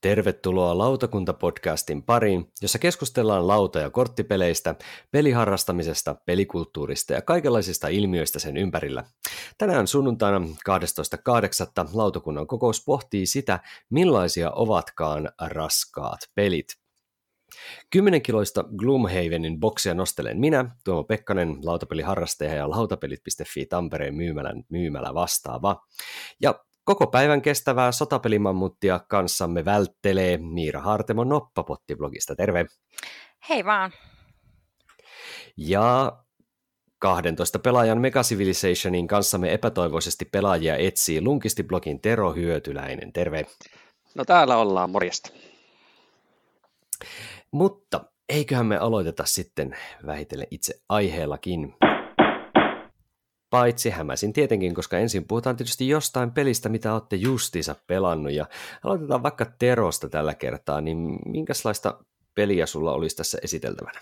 Tervetuloa Lautakunta-podcastin pariin, jossa keskustellaan lauta- ja korttipeleistä, peliharrastamisesta, pelikulttuurista ja kaikenlaisista ilmiöistä sen ympärillä. Tänään sunnuntaina 12.8. lautakunnan kokous pohtii sitä, millaisia ovatkaan raskaat pelit. 10 kiloista Gloomhavenin boksia nostelen minä, Tuomo Pekkanen, lautapeliharrastaja ja lautapelit.fi Tampereen myymälän myymälä vastaava. Ja Koko päivän kestävää sotapelimammuttia kanssamme välttelee Miira Hartemo Noppapotti-blogista. Terve! Hei vaan! Ja 12 pelaajan Mega Civilizationin kanssamme epätoivoisesti pelaajia etsii Lunkisti-blogin Tero Hyötyläinen. Terve! No täällä ollaan, morjesta. Mutta eiköhän me aloiteta sitten vähitellen itse aiheellakin. Paitsi hämäsin tietenkin, koska ensin puhutaan tietysti jostain pelistä, mitä olette justiinsa pelannut. Ja aloitetaan vaikka Terosta tällä kertaa, niin minkälaista peliä sulla olisi tässä esiteltävänä?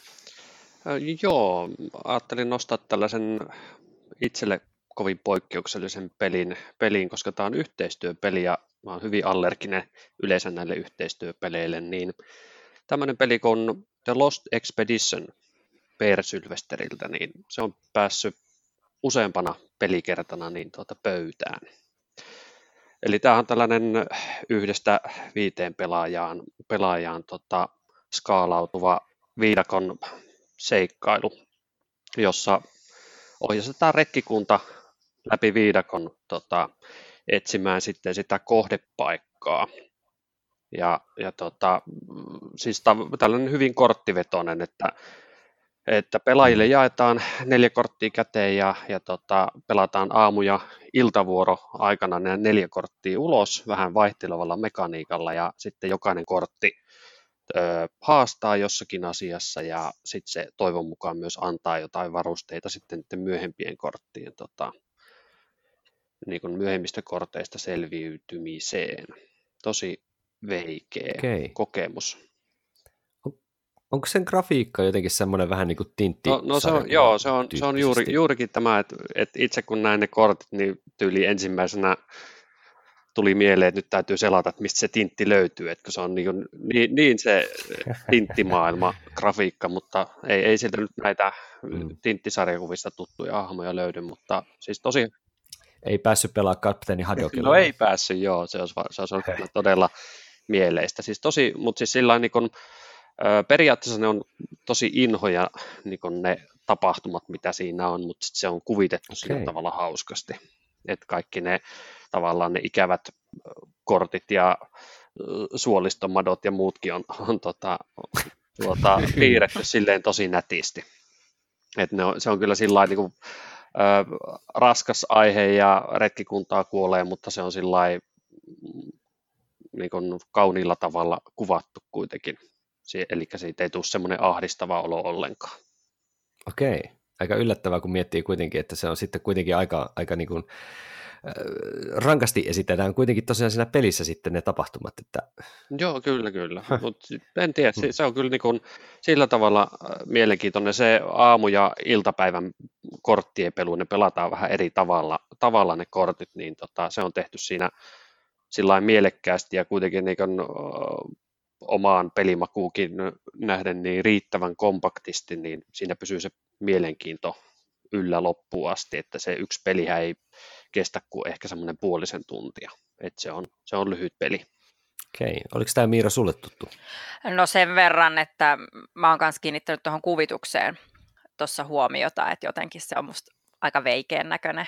Joo, ajattelin nostaa tällaisen itselle kovin poikkeuksellisen pelin, pelin koska tämä on yhteistyöpeli ja mä oon hyvin allerginen yleensä näille yhteistyöpeleille, niin tämmöinen peli kuin The Lost Expedition Per Sylvesteriltä, niin se on päässyt useampana pelikertana niin tuota pöytään. Eli tämä on tällainen yhdestä viiteen pelaajaan, pelaajaan tota, skaalautuva viidakon seikkailu, jossa ohjastetaan rekkikunta läpi viidakon tota, etsimään sitten sitä kohdepaikkaa. Ja, ja tota, siis tällainen hyvin korttivetoinen, että että pelaajille mm. jaetaan neljä korttia käteen ja, ja tota, pelataan aamu- ja iltavuoro aikana ne neljä korttia ulos vähän vaihtelevalla mekaniikalla ja sitten jokainen kortti ö, haastaa jossakin asiassa ja sitten se toivon mukaan myös antaa jotain varusteita sitten myöhempien korttien tota, niin kuin myöhemmistä korteista selviytymiseen. Tosi veikeä okay. kokemus. Onko sen grafiikka jotenkin semmoinen vähän niin kuin tintti? No, no se on, joo, se on, se on juuri, juurikin tämä, että, että itse kun näin ne kortit, niin tyyli ensimmäisenä tuli mieleen, että nyt täytyy selata, että mistä se tintti löytyy, että se on niin, niin, niin se tinttimaailma grafiikka, mutta ei, ei sieltä nyt näitä mm. tinttisarjakuvista tuttuja hahmoja löydy, mutta siis tosi... Ei päässyt pelaamaan kapteeni Hadokilla. No ei päässyt, joo, se olisi, se olisi ollut todella mieleistä. Siis tosi, mutta siis sillä niin kuin, Periaatteessa ne on tosi inhoja niin ne tapahtumat, mitä siinä on, mutta se on kuvitettu okay. sillä tavalla hauskasti. Että kaikki ne tavallaan ne ikävät kortit ja suolistomadot ja muutkin on, on tota, tuota, piirretty silleen tosi nätisti. Et ne on, se on kyllä sillä niin kuin, ö, raskas aihe ja retkikuntaa kuolee, mutta se on sillä niin kauniilla tavalla kuvattu kuitenkin eli siitä ei tule semmoinen ahdistava olo ollenkaan. Okei, aika yllättävää, kun miettii kuitenkin, että se on sitten kuitenkin aika, aika niin kuin, äh, rankasti esitetään kuitenkin tosiaan siinä pelissä sitten ne tapahtumat. Että... Joo, kyllä, kyllä. Mutta en tiedä, se, se on kyllä niin kuin sillä tavalla mielenkiintoinen. Se aamu- ja iltapäivän korttien pelu, ne pelataan vähän eri tavalla, tavalla ne kortit, niin tota, se on tehty siinä sillä mielekkäästi ja kuitenkin niin kuin, omaan pelimakuukin nähden niin riittävän kompaktisti, niin siinä pysyy se mielenkiinto yllä loppuun asti, että se yksi peli ei kestä kuin ehkä semmoinen puolisen tuntia, että se on, se on lyhyt peli. Okei, oliko tämä Miira sulle tuttu? No sen verran, että mä oon kanssa kiinnittänyt tuohon kuvitukseen tuossa huomiota, että jotenkin se on musta aika veikeän näköinen.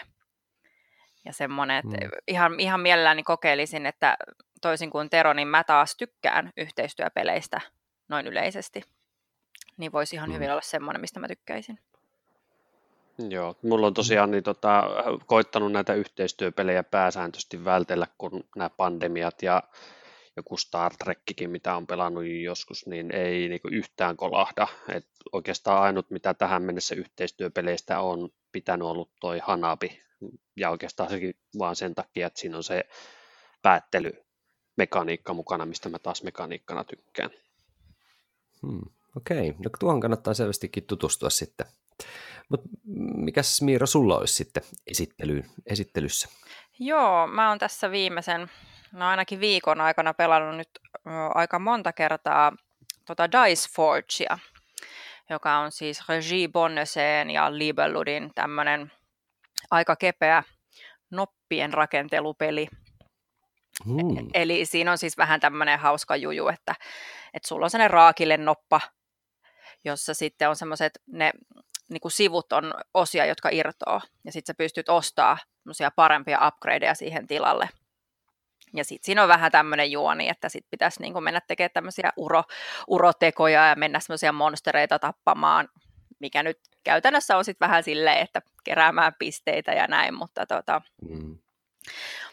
Ja semmoinen, että mm. ihan, ihan mielelläni kokeilisin, että toisin kuin Tero, niin mä taas tykkään yhteistyöpeleistä noin yleisesti. Niin voisi ihan mm. hyvin olla semmoinen, mistä mä tykkäisin. Joo, mulla on tosiaan niin, tota, koittanut näitä yhteistyöpelejä pääsääntöisesti vältellä, kun nämä pandemiat ja joku Star Trekkikin, mitä on pelannut joskus, niin ei niin kuin yhtään kolahda. Et oikeastaan ainut, mitä tähän mennessä yhteistyöpeleistä on pitänyt ollut toi Hanabi, ja oikeastaan sekin vaan sen takia, että siinä on se päättely mekaniikka mukana, mistä mä taas mekaniikkana tykkään. Hmm, Okei, okay. no tuohon kannattaa selvästikin tutustua sitten. Mutta mikäs Miira sulla olisi sitten esittelyyn, esittelyssä? Joo, mä oon tässä viimeisen no ainakin viikon aikana pelannut nyt aika monta kertaa tota Dice Forgea, joka on siis Regie Bonneseen ja Libelludin tämmöinen aika kepeä noppien rakentelupeli. Hmm. Eli siinä on siis vähän tämmöinen hauska juju, että, että sulla on sellainen raakille noppa, jossa sitten on semmoiset, ne niin kuin sivut on osia, jotka irtoaa, ja sitten sä pystyt ostaa parempia upgradeja siihen tilalle. Ja sitten siinä on vähän tämmöinen juoni, että sitten pitäisi niin mennä tekemään tämmöisiä uro, urotekoja ja mennä semmoisia monstereita tappamaan, mikä nyt käytännössä on sitten vähän silleen, että keräämään pisteitä ja näin, mutta, tota, Mm.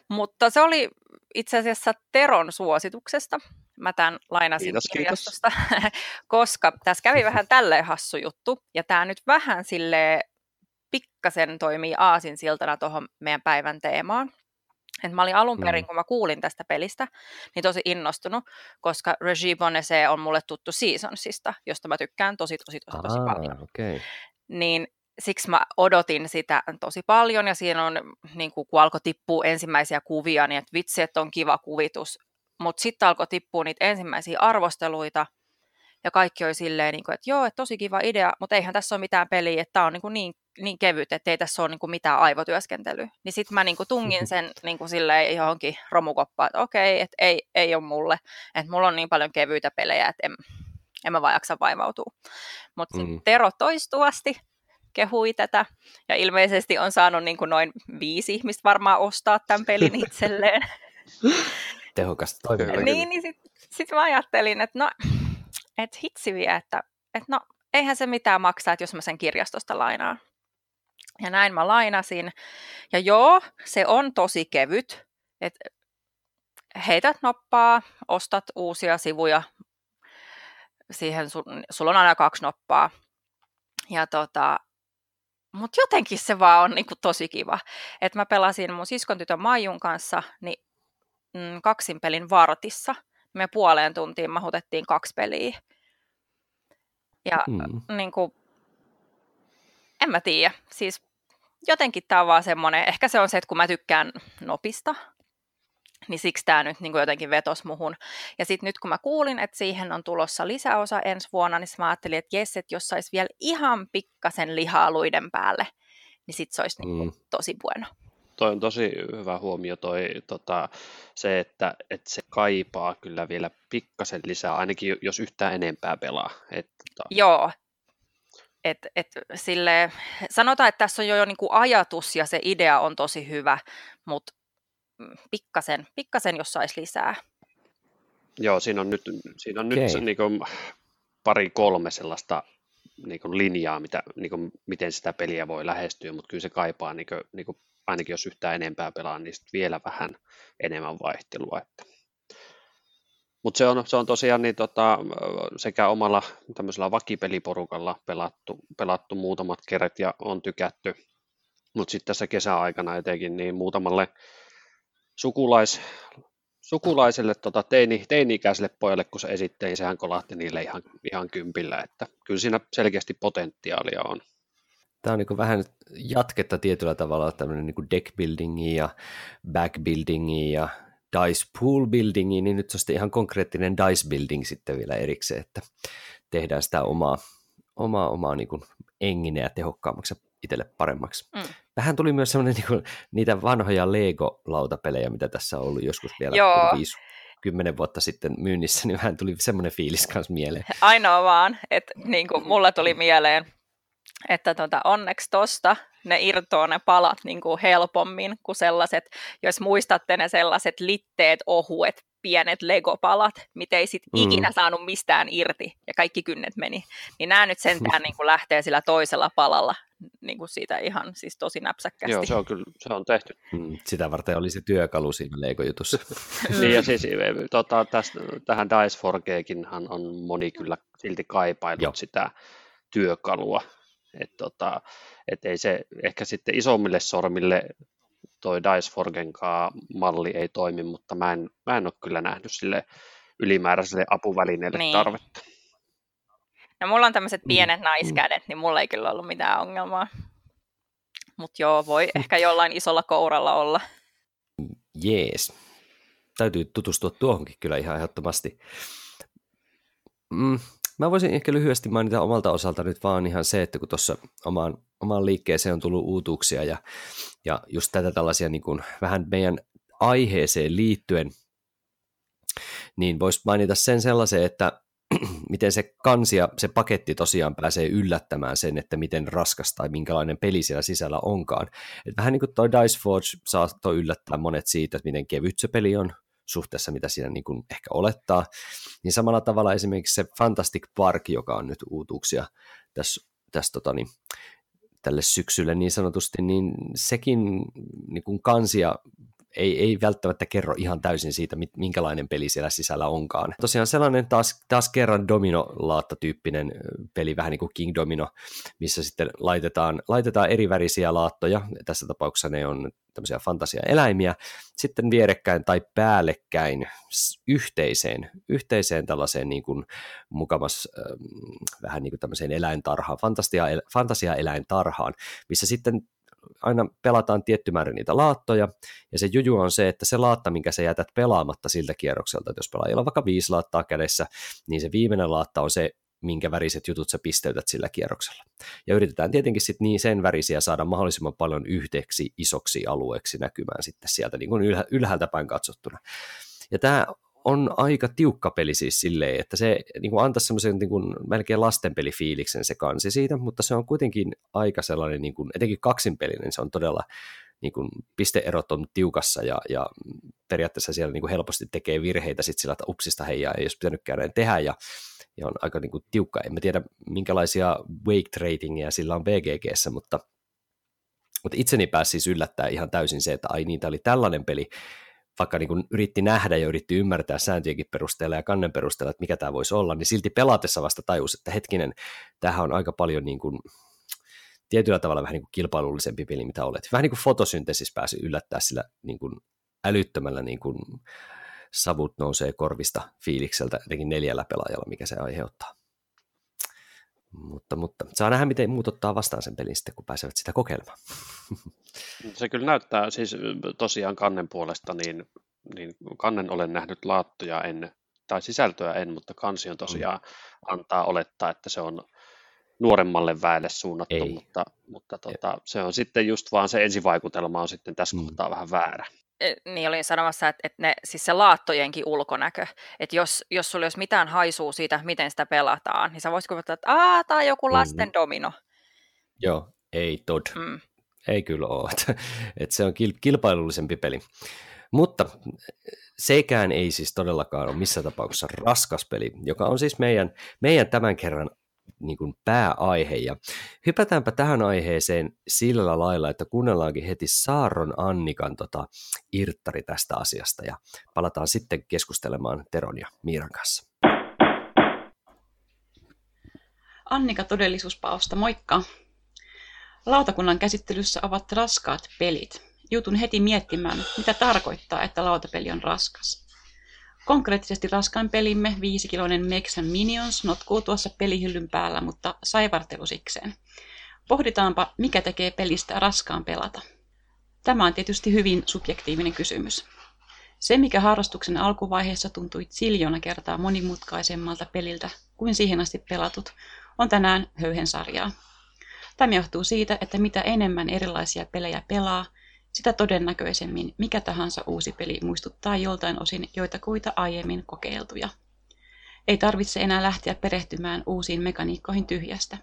Mutta se oli itse asiassa Teron suosituksesta. Mä tämän lainasin Kiitos, kiitos. kirjastosta, koska tässä kävi vähän tälleen hassu juttu, ja tämä nyt vähän sille pikkasen toimii aasinsiltana tuohon meidän päivän teemaan. Et mä olin alun perin, Mm. kun mä kuulin tästä pelistä, niin tosi innostunut, koska Regie Bonesse on mulle tuttu Seasonsista, josta mä tykkään tosi, tosi, tosi, tosi paljon Ah, okei. niin siksi mä odotin sitä tosi paljon ja siinä on, niin kuin, kun alkoi tippua ensimmäisiä kuvia, niin että vitsi, että on kiva kuvitus. Mutta sitten alkoi tippua niitä ensimmäisiä arvosteluita ja kaikki oli silleen, niin kuin, että joo, että tosi kiva idea, mutta eihän tässä ole mitään peliä, että tämä on niin, kuin niin, niin kevyt, että ei tässä ole niin kuin mitään aivotyöskentelyä. Niin sitten mä niin kuin tungin sen niin kuin silleen johonkin romukoppaan, että okei, että ei, ei ole mulle, että mulla on niin paljon kevyitä pelejä, että en, en mä vaan jaksa vaivautua. Mutta Mm. Tero toistuvasti kehui tätä, ja ilmeisesti on saanut niin kuin noin viisi ihmistä varmaan ostaa tämän pelin itselleen. Tehokasta toimintaa. Niin, niin sitten sit mä ajattelin, että no, et hitsi vie, että et no, eihän se mitään maksaa, että jos mä sen kirjastosta lainaan. Ja näin mä lainasin. Ja joo, se on tosi kevyt. Et heität noppaa, ostat uusia sivuja. Siihen sun, sulla on aina kaksi noppaa. Ja tota, mutta jotenkin se vaan on niinku tosi kiva. Et mä pelasin mun siskon tytön Maijun kanssa niin, mm, kaksin pelin vartissa. Me puoleen tuntiin mahutettiin kaksi peliä. Ja Mm. niin kuin, en mä tiedä, siis jotenkin tämä on vaan semmoinen, ehkä se on se, että kun mä tykkään nopista, niin siksi tämä nyt niin kuin jotenkin vetos muhun. Ja sitten nyt kun mä kuulin, että siihen on tulossa lisäosa ensi vuonna, niin mä ajattelin, että jes, että jos sais vielä ihan pikkasen lihaa luiden päälle, niin sit se olisi niin kuin Mm. tosi bueno. Toi on tosi hyvä huomio toi, tota, se, että, että se kaipaa kyllä vielä pikkasen lisää, ainakin jos yhtään enempää pelaa. Et, tota, Joo. Et, et, sille, sanotaan, että tässä on jo, jo niin kuin ajatus ja se idea on tosi hyvä, mutta pikkasen, pikkasen jos saisi lisää. joo, siinä on nyt, siinä on Okei. nyt niin kuin, pari kolme sellaista niin kuin linjaa, mitä, niin kuin, miten sitä peliä voi lähestyä, mutta kyllä se kaipaa, niin kuin, niin kuin, ainakin jos yhtään enempää pelaa, niin sit vielä vähän enemmän vaihtelua. Että. Mutta se on, se on tosiaan niin, tota, sekä omalla tämmöisellä vakipeliporukalla pelattu, pelattu muutamat kerrat ja on tykätty, mutta sitten tässä kesäaikana etenkin niin muutamalle sukulais, sukulaiselle tota, teini, teini-ikäiselle pojalle, kun se esitteli, niin sehän kolahti niille ihan, ihan kympillä, että kyllä siinä selkeästi potentiaalia on. Tämä on niin vähän jatketta tietyllä tavalla tämmöinen niin deck buildingi ja back buildingi ja dice pool buildingi, niin nyt se on ihan konkreettinen dice building sitten vielä erikseen, että tehdään sitä omaa, omaa, omaa niin ja tehokkaammaksi ja itselle paremmaksi. Mm. Vähän tuli myös semmoinen niin kuin, niitä vanhoja Lego-lautapelejä, mitä tässä on ollut joskus vielä Joo. 5 kymmenen vuotta sitten myynnissä, niin vähän tuli semmoinen fiilis kanssa mieleen. Ainoa vaan, että niin kuin mulla tuli mieleen, että tota, onneksi tosta ne irtoaa ne palat niin kuin helpommin kuin sellaiset, jos muistatte ne sellaiset litteet, ohuet, pienet legopalat, mitä ei sit Mm. ikinä saanut mistään irti ja kaikki kynnet meni. Niin nämä nyt sentään niin kuin lähtee sillä toisella palalla niin kuin siitä ihan siis tosi näpsäkkästi. Joo, se on kyllä, se on tehty. Mm, Sitä varten oli se työkalu siinä Lego-jutussa. Niin ja siis e, tota, tästä, tähän Dice 4Gkinhan on moni kyllä silti kaipailut Joo. sitä työkalua. Et tota, et ei se ehkä sitten isommille sormille toi Dice 4 malli ei toimi, mutta mä en, mä en ole kyllä nähnyt sille ylimääräiselle apuvälineelle Niin. tarvetta. No mulla on tämmöiset Mm, pienet naiskädet, niin mulla ei kyllä ollut mitään ongelmaa. Mutta joo, voi ehkä jollain isolla kouralla olla. Jees. täytyy tutustua tuohonkin kyllä ihan ehdottomasti. Mm, mä voisin ehkä lyhyesti mainita omalta osalta nyt vaan ihan se, että kun tuossa omaan, omaan liikkeeseen on tullut uutuuksia ja, ja just tätä tällaisia niin kuin vähän meidän aiheeseen liittyen, niin voisi mainita sen sellaisen, että miten se kansi ja se paketti tosiaan pääsee yllättämään sen, että miten raskas tai minkälainen peli siellä sisällä onkaan. Et vähän niin kuin toi Dice Forge saattoi yllättää monet siitä, että miten kevyt se peli on suhteessa, mitä siinä niin kuin ehkä olettaa. Niin samalla tavalla esimerkiksi se Fantastic Park, joka on nyt uutuuksia tässä, tässä tota niin, tälle syksylle niin sanotusti, niin sekin niin kuin kansia ei, ei välttämättä kerro ihan täysin siitä, minkälainen peli siellä sisällä onkaan. Tosiaan sellainen taas, taas kerran domino-laatta-tyyppinen peli, vähän niin kuin King Domino, missä sitten laitetaan, laitetaan eri värisiä laattoja, tässä tapauksessa ne on tämmöisiä fantasia-eläimiä, sitten vierekkäin tai päällekkäin yhteiseen, yhteiseen tällaiseen niin kuin mukamas vähän niin kuin tämmöiseen eläintarhaan, fantasia, fantasia-eläintarhaan, missä sitten aina pelataan tietty määrä niitä laattoja, ja se juju on se, että se laatta, minkä sä jätät pelaamatta siltä kierrokselta, että jos pelaajilla on vaikka viisi laattaa kädessä, niin se viimeinen laatta on se, minkä väriset jutut sä pisteytät sillä kierroksella. Ja yritetään tietenkin sitten niin sen värisiä saada mahdollisimman paljon yhteeksi isoksi alueeksi näkymään sitten sieltä niin kuin ylhäältä päin katsottuna. Ja tämä on aika tiukka peli siis silleen, että se niin kuin antaa semmoisen niin kuin, melkein lastenpelifiiliksen se kansi siitä, mutta se on kuitenkin aika sellainen, niin kuin, etenkin kaksinpelinen, se on todella niin kuin, pisteerot on tiukassa ja, ja periaatteessa siellä niin kuin helposti tekee virheitä sit sillä, että upsista heijaa ei olisi pitänytkään näin tehdä ja, ja on aika niin kuin, tiukka. En mä tiedä, minkälaisia wake ratingia sillä on BGGssä, mutta, mutta itseni pääsi siis yllättää ihan täysin se, että ai niin, tämä oli tällainen peli, vaikka niin kuin yritti nähdä ja yritti ymmärtää sääntöjenkin perusteella ja kannen perusteella, että mikä tämä voisi olla, niin silti pelatessa vasta tajus, että hetkinen, tämähän on aika paljon niin kuin, tietyllä tavalla vähän niin kuin kilpailullisempi peli, mitä olet. Vähän niin kuin fotosyntesis pääsi yllättää sillä niin kuin älyttömällä niin kuin savut nousee korvista fiilikseltä, jotenkin neljällä pelaajalla, mikä se aiheuttaa. Mutta, mutta saa nähdä, miten muut ottaa vastaan sen pelin sitten, kun pääsevät sitä kokeilemaan. Se kyllä näyttää, siis tosiaan kannen puolesta, niin, niin kannen olen nähnyt laattoja en, tai sisältöä en, mutta kansi on tosiaan mm. antaa olettaa, että se on nuoremmalle väelle suunnattu, Ei. mutta, mutta tota, se on sitten just vaan se ensivaikutelma on sitten tässä mm. kohtaa vähän väärä. E, niin olin sanomassa, että, että ne, siis se laattojenkin ulkonäkö, että jos, jos sulla olisi mitään haisua siitä, miten sitä pelataan, niin sä voisit kuvitella, että Aa, tämä on joku lasten mm. domino. Joo, ei tod. Mm. Ei kyllä ole. että se on kilpailullisempi peli. Mutta sekään ei siis todellakaan ole missä tapauksessa raskas peli, joka on siis meidän, meidän tämän kerran niin kuin pääaihe. Ja hypätäänpä tähän aiheeseen sillä lailla, että kuunnellaankin heti Saaron Annikan tota, irttari tästä asiasta ja palataan sitten keskustelemaan Teron ja Miiran kanssa. Annika todellisuuspaosta, moikka! Lautakunnan käsittelyssä ovat raskaat pelit. Jutun heti miettimään, mitä tarkoittaa, että lautapeli on raskas. Konkreettisesti raskain pelimme, viisikiloinen Mexan Minions, notkuu tuossa pelihyllyn päällä, mutta saivartelusikseen. Pohditaanpa, mikä tekee pelistä raskaan pelata. Tämä on tietysti hyvin subjektiivinen kysymys. Se, mikä harrastuksen alkuvaiheessa tuntui siljona kertaa monimutkaisemmalta peliltä kuin siihen asti pelatut, on tänään höyhen sarjaa. Tämä johtuu siitä, että mitä enemmän erilaisia pelejä pelaa, sitä todennäköisemmin mikä tahansa uusi peli muistuttaa joltain osin joitakuita aiemmin kokeiltuja. Ei tarvitse enää lähteä perehtymään uusiin mekaniikkoihin tyhjästä.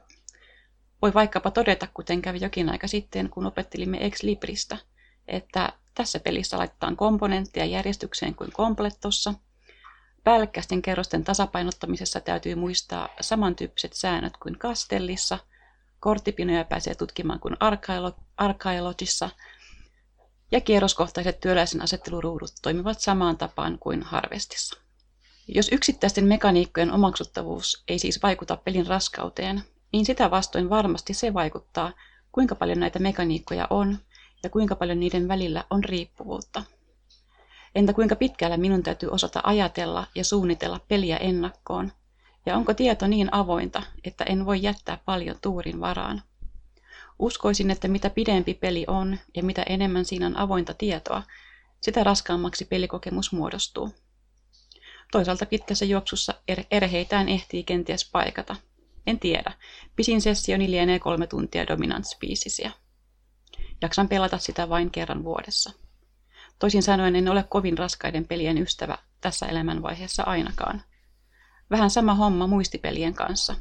Voi vaikkapa todeta, kuten kävi jokin aika sitten, kun opettelimme Ex Libristä, että tässä pelissä laitetaan komponentteja järjestykseen kuin komplettossa. Päällekkäisten kerrosten tasapainottamisessa täytyy muistaa samantyyppiset säännöt kuin Kastellissa. Korttipinoja pääsee tutkimaan kuin Arkailogissa – ja kierroskohtaiset työläisen asetteluruudut toimivat samaan tapaan kuin Harvestissa. Jos yksittäisten mekaniikkojen omaksuttavuus ei siis vaikuta pelin raskauteen, niin sitä vastoin varmasti se vaikuttaa, kuinka paljon näitä mekaniikkoja on ja kuinka paljon niiden välillä on riippuvuutta. Entä kuinka pitkällä minun täytyy osata ajatella ja suunnitella peliä ennakkoon? Ja onko tieto niin avointa, että en voi jättää paljon tuurin varaan? Uskoisin, että mitä pidempi peli on ja mitä enemmän siinä on avointa tietoa, sitä raskaammaksi pelikokemus muodostuu. Toisaalta pitkässä juoksussa er- erheitään ehtii kenties paikata. En tiedä. Pisin sessioni lienee kolme tuntia dominant speecesiä. Jaksan pelata sitä vain kerran vuodessa. Toisin sanoen en ole kovin raskaiden pelien ystävä tässä elämänvaiheessa ainakaan. Vähän sama homma muistipelien kanssa.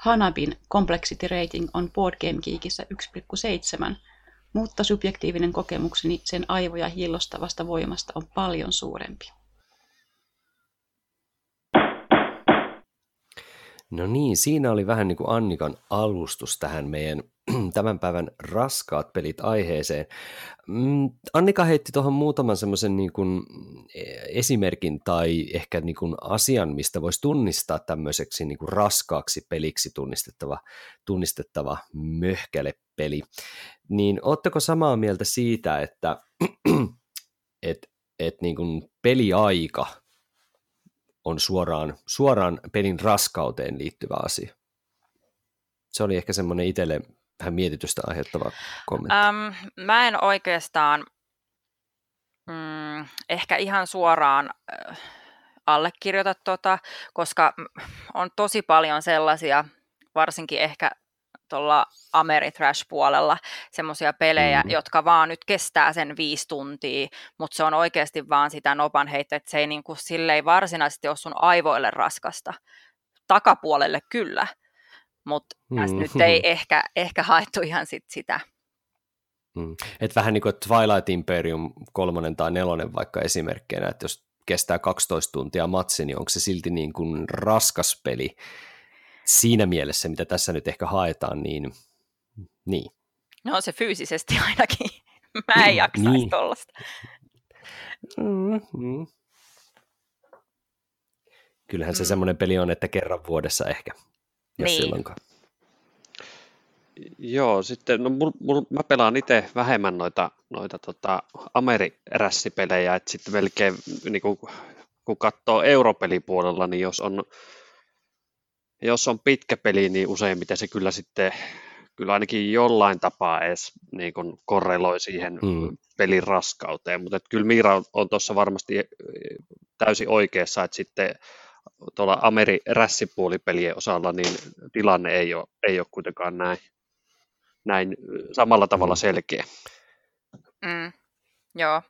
Hanabin complexity rating on Board Game Geekissä 1,7, mutta subjektiivinen kokemukseni sen aivoja hillostavasta voimasta on paljon suurempi. No niin, siinä oli vähän niin kuin Annikan alustus tähän meidän tämän päivän raskaat pelit aiheeseen. Mm, Annika heitti tuohon muutaman semmoisen niin kuin esimerkin tai ehkä niin kuin asian, mistä voisi tunnistaa tämmöiseksi niin kuin raskaaksi peliksi tunnistettava, tunnistettava möhkälepeli. Niin ootteko samaa mieltä siitä, että et, et niin kuin peliaika on suoraan, suoraan pelin raskauteen liittyvä asia? Se oli ehkä semmoinen itselle vähän mietitystä aiheuttava kommentti? Um, mä en oikeastaan mm, ehkä ihan suoraan äh, allekirjoita tota, koska on tosi paljon sellaisia, varsinkin ehkä tuolla Ameritrash-puolella semmoisia pelejä, mm. jotka vaan nyt kestää sen viisi tuntia, mutta se on oikeasti vaan sitä nopan heittä, että se ei niin kuin, sille ei varsinaisesti ole sun aivoille raskasta. Takapuolelle kyllä, mutta mm. nyt ei ehkä, ehkä haettu ihan sit sitä. Mm. Et vähän niin kuin Twilight Imperium kolmonen tai nelonen vaikka esimerkkeinä, että jos kestää 12 tuntia matsi, niin onko se silti niin kuin raskas peli siinä mielessä, mitä tässä nyt ehkä haetaan, niin, niin. No se fyysisesti ainakin. Mä en jaksaisi niin. tollasta. Mm-hmm. Kyllähän se mm. semmoinen peli on, että kerran vuodessa ehkä niin. silloinkaan. Joo, sitten no, mul, mul, mä pelaan itse vähemmän noita, noita tota, Ameri-rässipelejä, että sitten melkein niin kun, kun katsoo europelipuolella, niin jos on, jos on pitkä peli, niin useimmiten se kyllä sitten kyllä ainakin jollain tapaa edes niin kun korreloi siihen mm. pelin raskauteen, mutta kyllä Miira on, on tuossa varmasti täysin oikeassa, että sitten tuolla Ameri rässipuolipelien osalla, niin tilanne ei ole, ei ole kuitenkaan näin, näin samalla tavalla mm. selkeä. Mm, joo.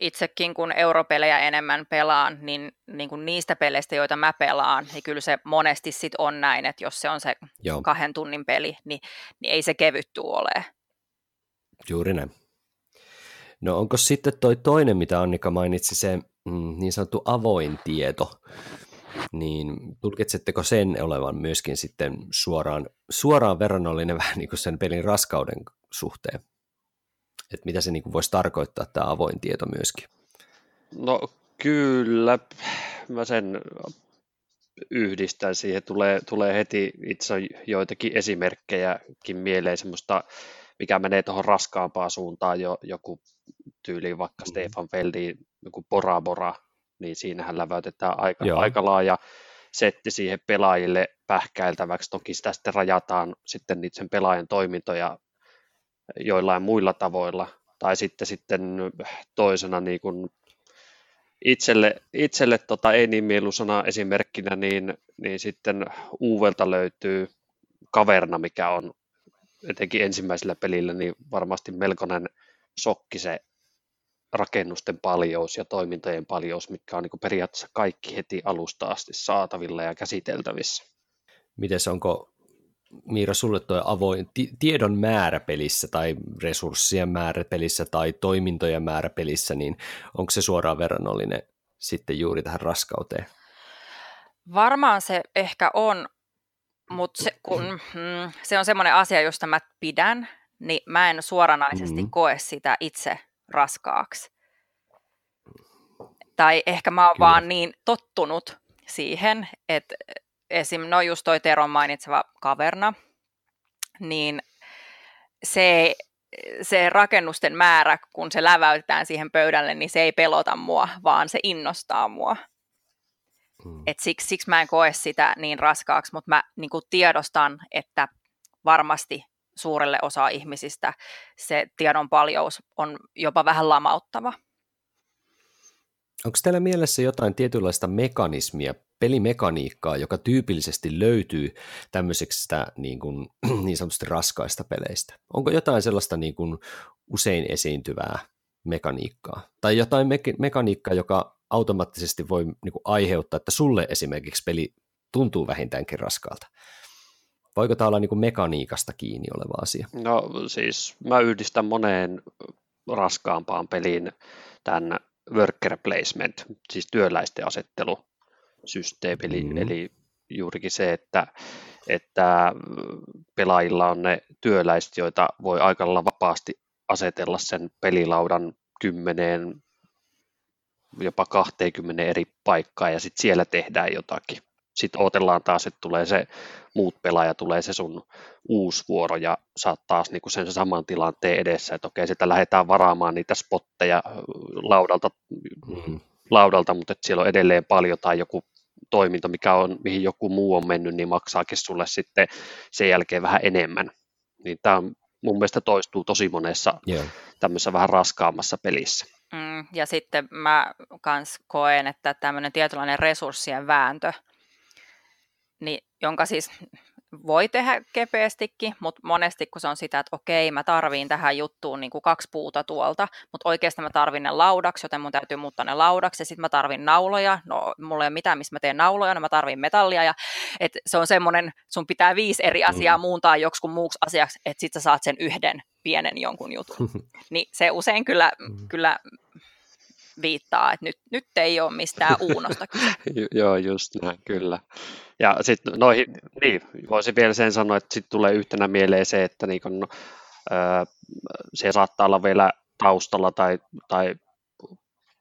Itsekin kun europelejä enemmän pelaan, niin, niin kuin niistä peleistä, joita mä pelaan, niin kyllä se monesti sit on näin, että jos se on se joo. kahden tunnin peli, niin, niin ei se kevytty ole. Juuri näin. No onko sitten toi toinen, mitä Annika mainitsi, se niin sanottu avoin tieto, niin tulkitsetteko sen olevan myöskin sitten suoraan, suoraan verrannollinen vähän niin kuin sen pelin raskauden suhteen? Että mitä se niin kuin voisi tarkoittaa tämä avoin tieto myöskin? No kyllä, mä sen yhdistän siihen. Tulee, tulee heti itse joitakin esimerkkejäkin mieleen semmoista, mikä menee tuohon raskaampaan suuntaan, jo, joku tyyli vaikka mm. Stefan Feldin joku Bora Bora, niin siinähän läväytetään aika, aika laaja setti siihen pelaajille pähkäiltäväksi. Toki sitä sitten rajataan sitten niitä sen pelaajan toimintoja joillain muilla tavoilla. Tai sitten, sitten toisena niin kuin itselle, itselle tota, ei niin mieluisena esimerkkinä, niin, niin sitten Uuvelta löytyy Kaverna, mikä on etenkin ensimmäisellä pelillä niin varmasti melkoinen sokki se rakennusten paljous ja toimintojen paljous, mitkä on niin periaatteessa kaikki heti alusta asti saatavilla ja käsiteltävissä. Miten onko Miira, sulle tuo avoin tiedon määrä pelissä tai resurssien määrä pelissä tai toimintojen määrä pelissä, niin onko se suoraan verrannollinen sitten juuri tähän raskauteen? Varmaan se ehkä on, mutta se, kun, mm, se on semmoinen asia, josta mä pidän, niin mä en suoranaisesti mm-hmm. koe sitä itse raskaaksi. Tai ehkä mä oon Kyllä. vaan niin tottunut siihen, että esim. no just toi Teron mainitseva kaverna, niin se, se rakennusten määrä, kun se läväytetään siihen pöydälle, niin se ei pelota mua, vaan se innostaa mua. Hmm. Et siksi, siksi mä en koe sitä niin raskaaksi, mutta mä niin tiedostan, että varmasti suurelle osa ihmisistä se tiedon paljous on jopa vähän lamauttava. Onko teillä mielessä jotain tietynlaista mekanismia, pelimekaniikkaa, joka tyypillisesti löytyy tämmöisestä niin, kuin, niin sanotusti raskaista peleistä? Onko jotain sellaista niin kuin usein esiintyvää mekaniikkaa? Tai jotain me- mekaniikkaa, joka automaattisesti voi niin kuin aiheuttaa, että sulle esimerkiksi peli tuntuu vähintäänkin raskaalta? Voiko tämä olla niin kuin mekaniikasta kiinni oleva asia? No siis mä yhdistän moneen raskaampaan peliin tämän worker placement, siis työläisten asettelusysteemi, eli, mm. eli juurikin se, että, että pelaajilla on ne työläiset, joita voi aika lailla vapaasti asetella sen pelilaudan kymmeneen, jopa 20 eri paikkaa ja sitten siellä tehdään jotakin sitten odotellaan taas, että tulee se muut pelaaja, tulee se sun uusi vuoro ja saat taas niinku sen saman tilanteen edessä, että okei, sitä lähdetään varaamaan niitä spotteja laudalta, mm-hmm. laudalta mutta että siellä on edelleen paljon tai joku toiminto, mikä on, mihin joku muu on mennyt, niin maksaakin sulle sitten sen jälkeen vähän enemmän. Niin tämä mun mielestä toistuu tosi monessa yeah. tämmöisessä vähän raskaammassa pelissä. Mm, ja sitten mä kans koen, että tämmöinen tietynlainen resurssien vääntö niin, jonka siis voi tehdä kepeästikin, mutta monesti kun se on sitä, että okei, mä tarviin tähän juttuun niin kuin kaksi puuta tuolta, mutta oikeasti mä tarvin ne laudaksi, joten mun täytyy muuttaa ne laudaksi, ja sitten mä tarvin nauloja, no mulla ei ole mitään, missä mä teen nauloja, no mä tarvin metallia, ja et se on semmoinen, sun pitää viisi eri asiaa mm. muuntaa joksikun muuksi asiaksi, että sit sä saat sen yhden pienen jonkun jutun. niin se usein kyllä, mm. kyllä viittaa, että nyt, nyt ei ole mistään uunosta kyse. Joo, just näin, kyllä. Ja sitten noihin, niin, voisin vielä sen sanoa, että sitten tulee yhtenä mieleen se, että niin kun, öö, se saattaa olla vielä taustalla tai, tai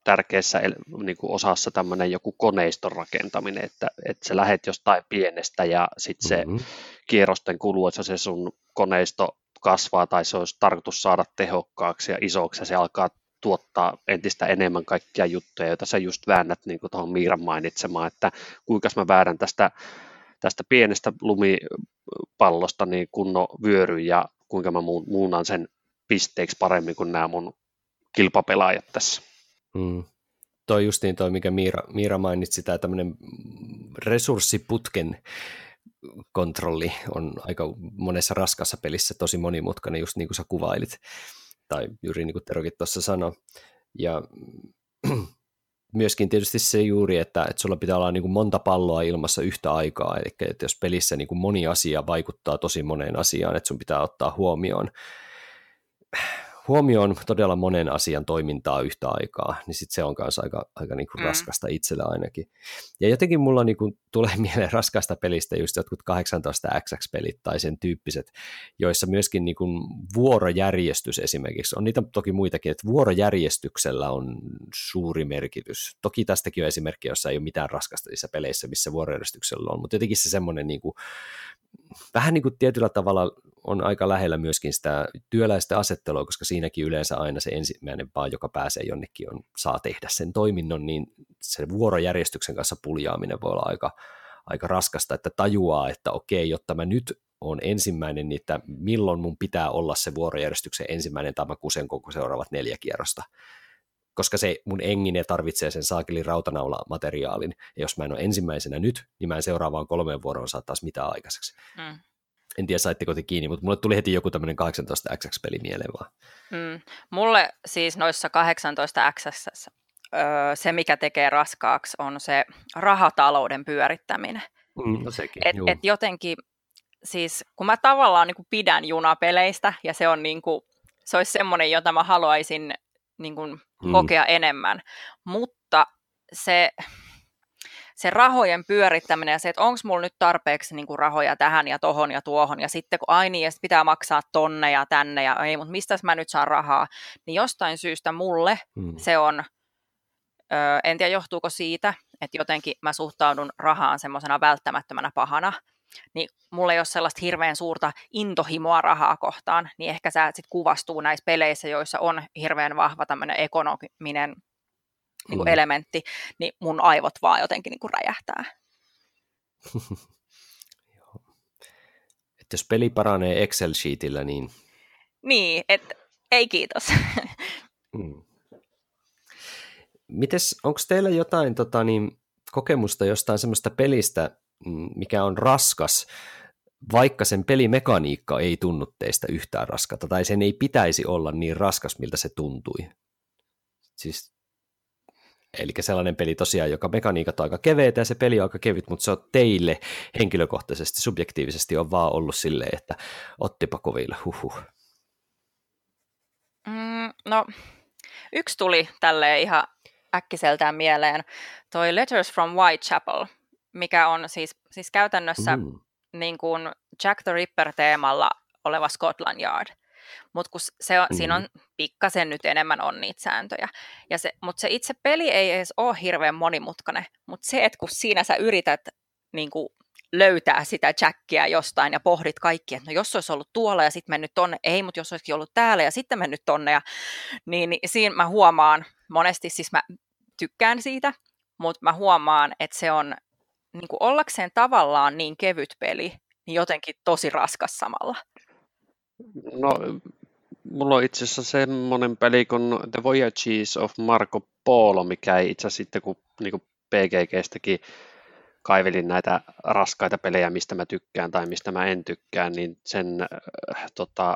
tärkeässä niin kuin osassa tämmöinen joku koneiston rakentaminen, että, että sä lähet jostain pienestä ja sitten se mm-hmm. kierrosten kuluessa se sun koneisto kasvaa tai se olisi tarkoitus saada tehokkaaksi ja isoksi ja se alkaa tuottaa entistä enemmän kaikkia juttuja, joita sä just väännät niin kuin tuohon Miiran mainitsemaan, että kuinka mä väärän tästä, tästä pienestä lumipallosta niin kunno vyöry ja kuinka mä muunnan sen pisteeksi paremmin kuin nämä mun kilpapelaajat tässä. Mm. Toi justiin toi, mikä Miira, Miira mainitsi, tämä tämmöinen resurssiputken kontrolli on aika monessa raskassa pelissä tosi monimutkainen, just niin kuin sä kuvailit tai juuri niin kuin Terokin tuossa sanoi. Ja myöskin tietysti se juuri, että, että sulla pitää olla niin kuin monta palloa ilmassa yhtä aikaa, eli että jos pelissä niin kuin moni asia vaikuttaa tosi moneen asiaan, että sun pitää ottaa huomioon huomioon todella monen asian toimintaa yhtä aikaa, niin sit se on myös aika, aika niin kuin mm. raskasta itsellä ainakin. Ja jotenkin mulla niin kuin tulee mieleen raskasta pelistä just jotkut 18XX-pelit tai sen tyyppiset, joissa myöskin niin kuin vuorojärjestys esimerkiksi, on niitä toki muitakin, että vuorojärjestyksellä on suuri merkitys. Toki tästäkin on esimerkki, jossa ei ole mitään raskasta niissä peleissä, missä vuorojärjestyksellä on, mutta jotenkin se semmoinen niin kuin, vähän niin kuin tietyllä tavalla on aika lähellä myöskin sitä työläistä asettelua, koska siinäkin yleensä aina se ensimmäinen vaan, joka pääsee jonnekin, on, saa tehdä sen toiminnon, niin se vuorojärjestyksen kanssa puljaaminen voi olla aika, aika raskasta, että tajuaa, että okei, jotta mä nyt on ensimmäinen, niin että milloin mun pitää olla se vuorojärjestyksen ensimmäinen tai mä kusen koko seuraavat neljä kierrosta koska se mun engine tarvitsee sen saakeli rautanaula materiaalin, ja jos mä en ole ensimmäisenä nyt, niin mä en seuraavaan kolmeen vuoroon saa taas mitään aikaiseksi. Mm. En tiedä, saitteko te kiinni, mutta mulle tuli heti joku tämmöinen 18XX-peli mieleen vaan. Mm. Mulle siis noissa 18X se, mikä tekee raskaaksi, on se rahatalouden pyörittäminen. Mm, no sekin, et, et jotenkin, siis kun mä tavallaan niin kuin pidän junapeleistä, ja se on niin kuin, se olisi semmoinen, jota mä haluaisin niin kuin mm. kokea enemmän. Mutta se, se rahojen pyörittäminen ja se, että onko mulla nyt tarpeeksi niin kuin rahoja tähän ja tohon ja tuohon, ja sitten kun aini ja pitää maksaa tonne ja tänne, ja ei, mutta mistä mä nyt saan rahaa, niin jostain syystä mulle mm. se on, ö, en tiedä johtuuko siitä, että jotenkin mä suhtaudun rahaan semmoisena välttämättömänä pahana, niin mulla ei ole sellaista hirveän suurta intohimoa rahaa kohtaan, niin ehkä se sitten kuvastuu näissä peleissä, joissa on hirveän vahva tämmöinen ekonominen niin kuin mm. elementti, niin mun aivot vaan jotenkin niin kuin räjähtää. Että jos peli paranee Excel-sheetillä, niin... Niin, että ei kiitos. Hmm. Mites, onko teillä jotain tota, niin, kokemusta jostain semmoista pelistä, mm, mikä on raskas, vaikka sen pelimekaniikka ei tunnu teistä yhtään raskata, tai sen ei pitäisi olla niin raskas, miltä se tuntui? Siis, eli sellainen peli tosiaan, joka mekaniikat on aika keveitä ja se peli on aika kevyt, mutta se on teille henkilökohtaisesti, subjektiivisesti on vaan ollut silleen, että ottipa koville, huhuh. Mm, no, yksi tuli tälle ihan äkkiseltään mieleen, toi Letters from Whitechapel, mikä on siis, siis käytännössä mm. niin kuin Jack the Ripper-teemalla oleva Scotland Yard. Mutta kun se on, mm. siinä on pikkasen nyt enemmän on niitä sääntöjä. Ja se, mutta se itse peli ei edes ole hirveän monimutkainen, mutta se, että kun siinä sä yrität niin kuin löytää sitä jackia jostain ja pohdit kaikki, että no jos olisi ollut tuolla ja sitten mennyt tonne, ei, mutta jos olisikin ollut täällä ja sitten mennyt tonne, ja, niin, niin siinä mä huomaan monesti, siis mä tykkään siitä, mutta mä huomaan, että se on niin kuin ollakseen tavallaan niin kevyt peli, niin jotenkin tosi raskas samalla. No, mulla on itse asiassa semmoinen peli kuin The Voyages of Marco Polo, mikä ei itse asiassa sitten, kun niin PGGstäkin kaivelin näitä raskaita pelejä, mistä mä tykkään tai mistä mä en tykkää, niin sen äh, tota,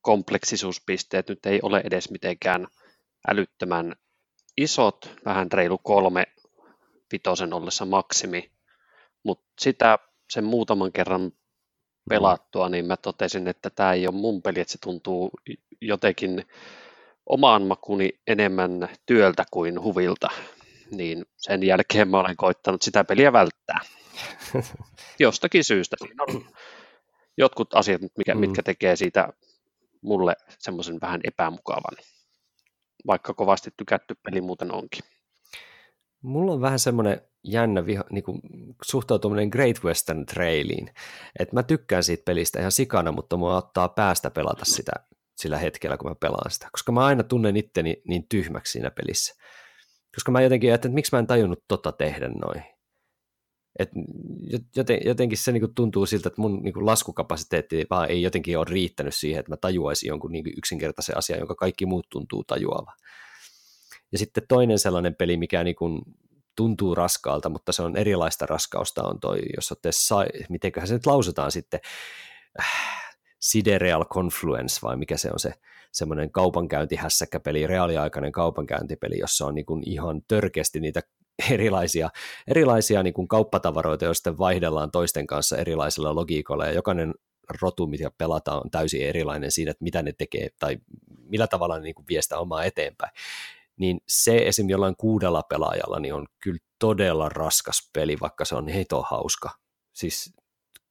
kompleksisuuspisteet nyt ei ole edes mitenkään älyttömän isot, vähän reilu kolme vitosen ollessa maksimi, mutta sitä sen muutaman kerran pelattua, niin mä totesin, että tämä ei ole mun peli, että se tuntuu jotenkin omaan makuni enemmän työltä kuin huvilta, niin sen jälkeen mä olen koittanut sitä peliä välttää. Jostakin syystä. Siinä on jotkut asiat, mikä, mm. mitkä tekee siitä mulle semmoisen vähän epämukavan, vaikka kovasti tykätty peli muuten onkin. Mulla on vähän semmoinen jännä viha, niin kuin suhtautuminen Great Western Trailiin. että mä tykkään siitä pelistä ihan sikana, mutta mua ottaa päästä pelata sitä sillä hetkellä, kun mä pelaan sitä, koska mä aina tunnen itteni niin tyhmäksi siinä pelissä. Koska mä jotenkin ajattelin, että miksi mä en tajunnut tota tehdä noin. Et joten, jotenkin se niinku tuntuu siltä, että mun niinku laskukapasiteetti vaan ei jotenkin ole riittänyt siihen, että mä tajuaisin jonkun niinku yksinkertaisen asian, jonka kaikki muut tuntuu tajuava. Ja sitten toinen sellainen peli, mikä niinku tuntuu raskaalta, mutta se on erilaista raskausta, on toi, jos olette, sai, mitenköhän se nyt lausutaan sitten, äh, Sidereal Confluence, vai mikä se on se semmoinen kaupankäyntihässäkkäpeli, reaaliaikainen kaupankäyntipeli, jossa on niin kuin ihan törkeästi niitä erilaisia, erilaisia niin kuin kauppatavaroita, joista vaihdellaan toisten kanssa erilaisilla logiikoilla, ja jokainen rotu, mitä pelataan, on täysin erilainen siinä, että mitä ne tekee, tai millä tavalla ne niin kuin vie sitä omaa eteenpäin. Niin se esim. jollain kuudella pelaajalla niin on kyllä todella raskas peli, vaikka se on heito hauska. Siis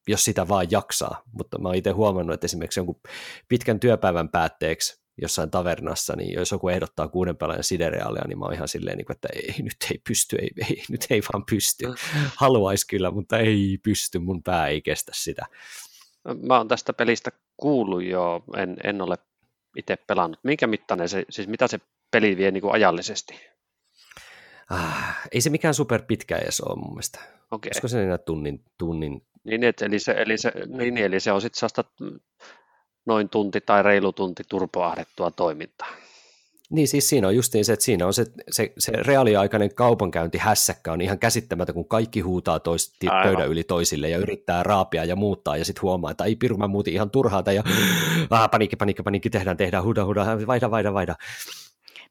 jos sitä vaan jaksaa. Mutta mä oon itse huomannut, että esimerkiksi jonkun pitkän työpäivän päätteeksi jossain tavernassa, niin jos joku ehdottaa kuuden pelaajan sidereaalia, niin mä oon ihan silleen, niin että ei, nyt ei pysty, ei, ei, nyt ei vaan pysty. Mm. Haluaisi kyllä, mutta ei pysty, mun pää ei kestä sitä. Mä oon tästä pelistä kuullut jo, en, en ole itse pelannut. Minkä mittainen se, siis mitä se peli vie niin kuin ajallisesti? Ah, ei se mikään super pitkä edes ole mun mielestä. Okay. Olisiko se enää tunnin, tunnin niin, et, eli, se, eli, se, niin, eli se on sitten sellaista noin tunti tai reilu tunti turpoahdettua toimintaa. Niin siis siinä on justiin se, että siinä on se, se, se reaaliaikainen kaupankäynti hässäkkä on ihan käsittämätön, kun kaikki huutaa tois, pöydän yli toisille ja yrittää raapia ja muuttaa ja sitten huomaa, että ei piru, mä muutin ihan turhaata ja vähän paniikki, paniikki, paniikki, tehdään, tehdään, huda, huda, vaihda, vaihda, vaihda.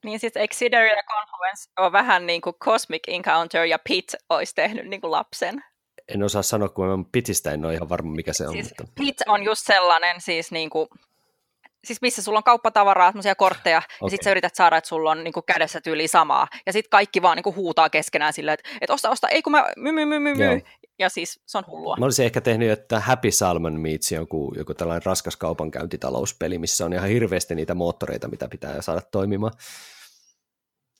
Niin siis Exider ja Confluence on vähän niin kuin Cosmic Encounter ja Pit olisi tehnyt niin kuin lapsen en osaa sanoa, kun mä pitistä en ole ihan varma, mikä se on. Siis mutta... Pit on just sellainen, siis, niin kuin, siis missä sulla on kauppatavaraa, semmoisia kortteja, okay. ja sitten sä yrität saada, että sulla on niin kuin kädessä tyyli samaa, ja sitten kaikki vaan niin kuin huutaa keskenään silleen, että, että osta, osta, ei kun mä my, my, my, my, my. Ja siis se on hullua. Mä olisin ehkä tehnyt, että Happy Salmon Meets joku, joku tällainen raskas kaupankäyntitalouspeli, missä on ihan hirveästi niitä moottoreita, mitä pitää saada toimimaan.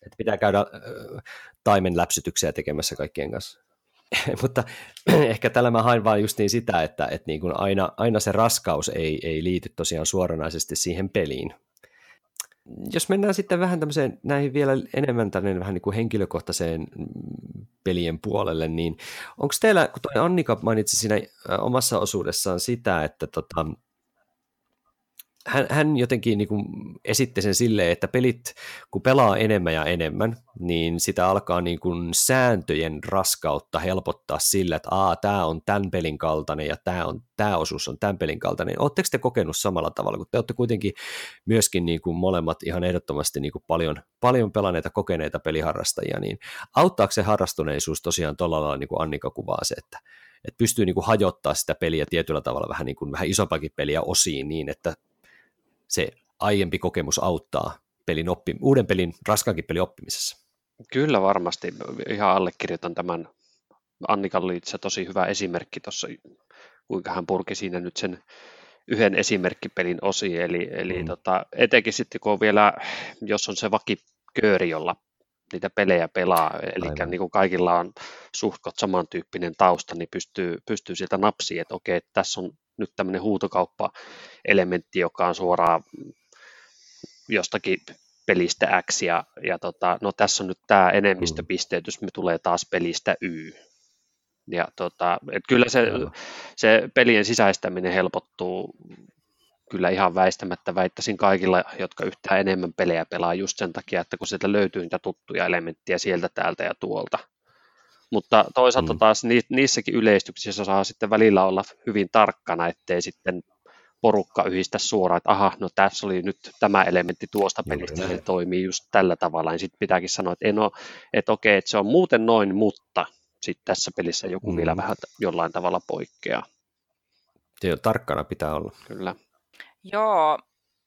Että pitää käydä äh, taimen läpsytyksiä tekemässä kaikkien kanssa. mutta ehkä tällä mä hain vaan just niin sitä, että, että niin kuin aina, aina se raskaus ei, ei liity tosiaan suoranaisesti siihen peliin. Jos mennään sitten vähän tämmöiseen näihin vielä enemmän tänne vähän niin kuin henkilökohtaiseen pelien puolelle, niin onko teillä, kun toi Annika mainitsi siinä omassa osuudessaan sitä, että tota, hän, hän jotenkin niin kuin esitti sen silleen, että pelit, kun pelaa enemmän ja enemmän, niin sitä alkaa niin kuin sääntöjen raskautta helpottaa sillä, että Aa, tämä on tämän pelin kaltainen ja tämä, on, tämä osuus on tämän pelin kaltainen. Oletteko te kokenut samalla tavalla, kun te olette kuitenkin myöskin niin kuin molemmat ihan ehdottomasti niin kuin paljon, paljon pelaneita kokeneita peliharrastajia, niin auttaako se harrastuneisuus tosiaan tuolla lailla, niin kuin Annika kuvaa se, että, että pystyy niin kuin hajottaa sitä peliä tietyllä tavalla vähän, niin kuin, vähän isompakin peliä osiin niin, että se aiempi kokemus auttaa pelin oppi, uuden pelin, raskaankin pelin oppimisessa. Kyllä varmasti. Ihan allekirjoitan tämän. Annika oli itse tosi hyvä esimerkki tuossa, kuinka hän purki siinä nyt sen yhden esimerkkipelin osi, eli, eli mm. tota, etenkin sitten kun on vielä, jos on se vakikööri, jolla niitä pelejä pelaa, eli niin kuin kaikilla on suhtkot samantyyppinen tausta, niin pystyy, pystyy sieltä napsiin, että okei, tässä on nyt tämmöinen huutokauppa-elementti, joka on suoraan jostakin pelistä X, ja, ja tota, no tässä on nyt tämä enemmistöpisteytys, me tulee taas pelistä Y. Ja tota, et kyllä se, se pelien sisäistäminen helpottuu kyllä ihan väistämättä väittäisin kaikilla, jotka yhtään enemmän pelejä pelaa just sen takia, että kun sieltä löytyy niitä tuttuja elementtejä sieltä, täältä ja tuolta. Mutta toisaalta mm. taas niissäkin yleistyksissä saa sitten välillä olla hyvin tarkkana, ettei sitten porukka yhdistä suoraan, että aha, no tässä oli nyt tämä elementti tuosta pelistä, se toimii just tällä tavalla, niin sitten pitääkin sanoa, että, en ole, että okei, että se on muuten noin, mutta sitten tässä pelissä joku mm. vielä vähän jollain tavalla poikkeaa. Joo, tarkkana pitää olla. Kyllä. Joo,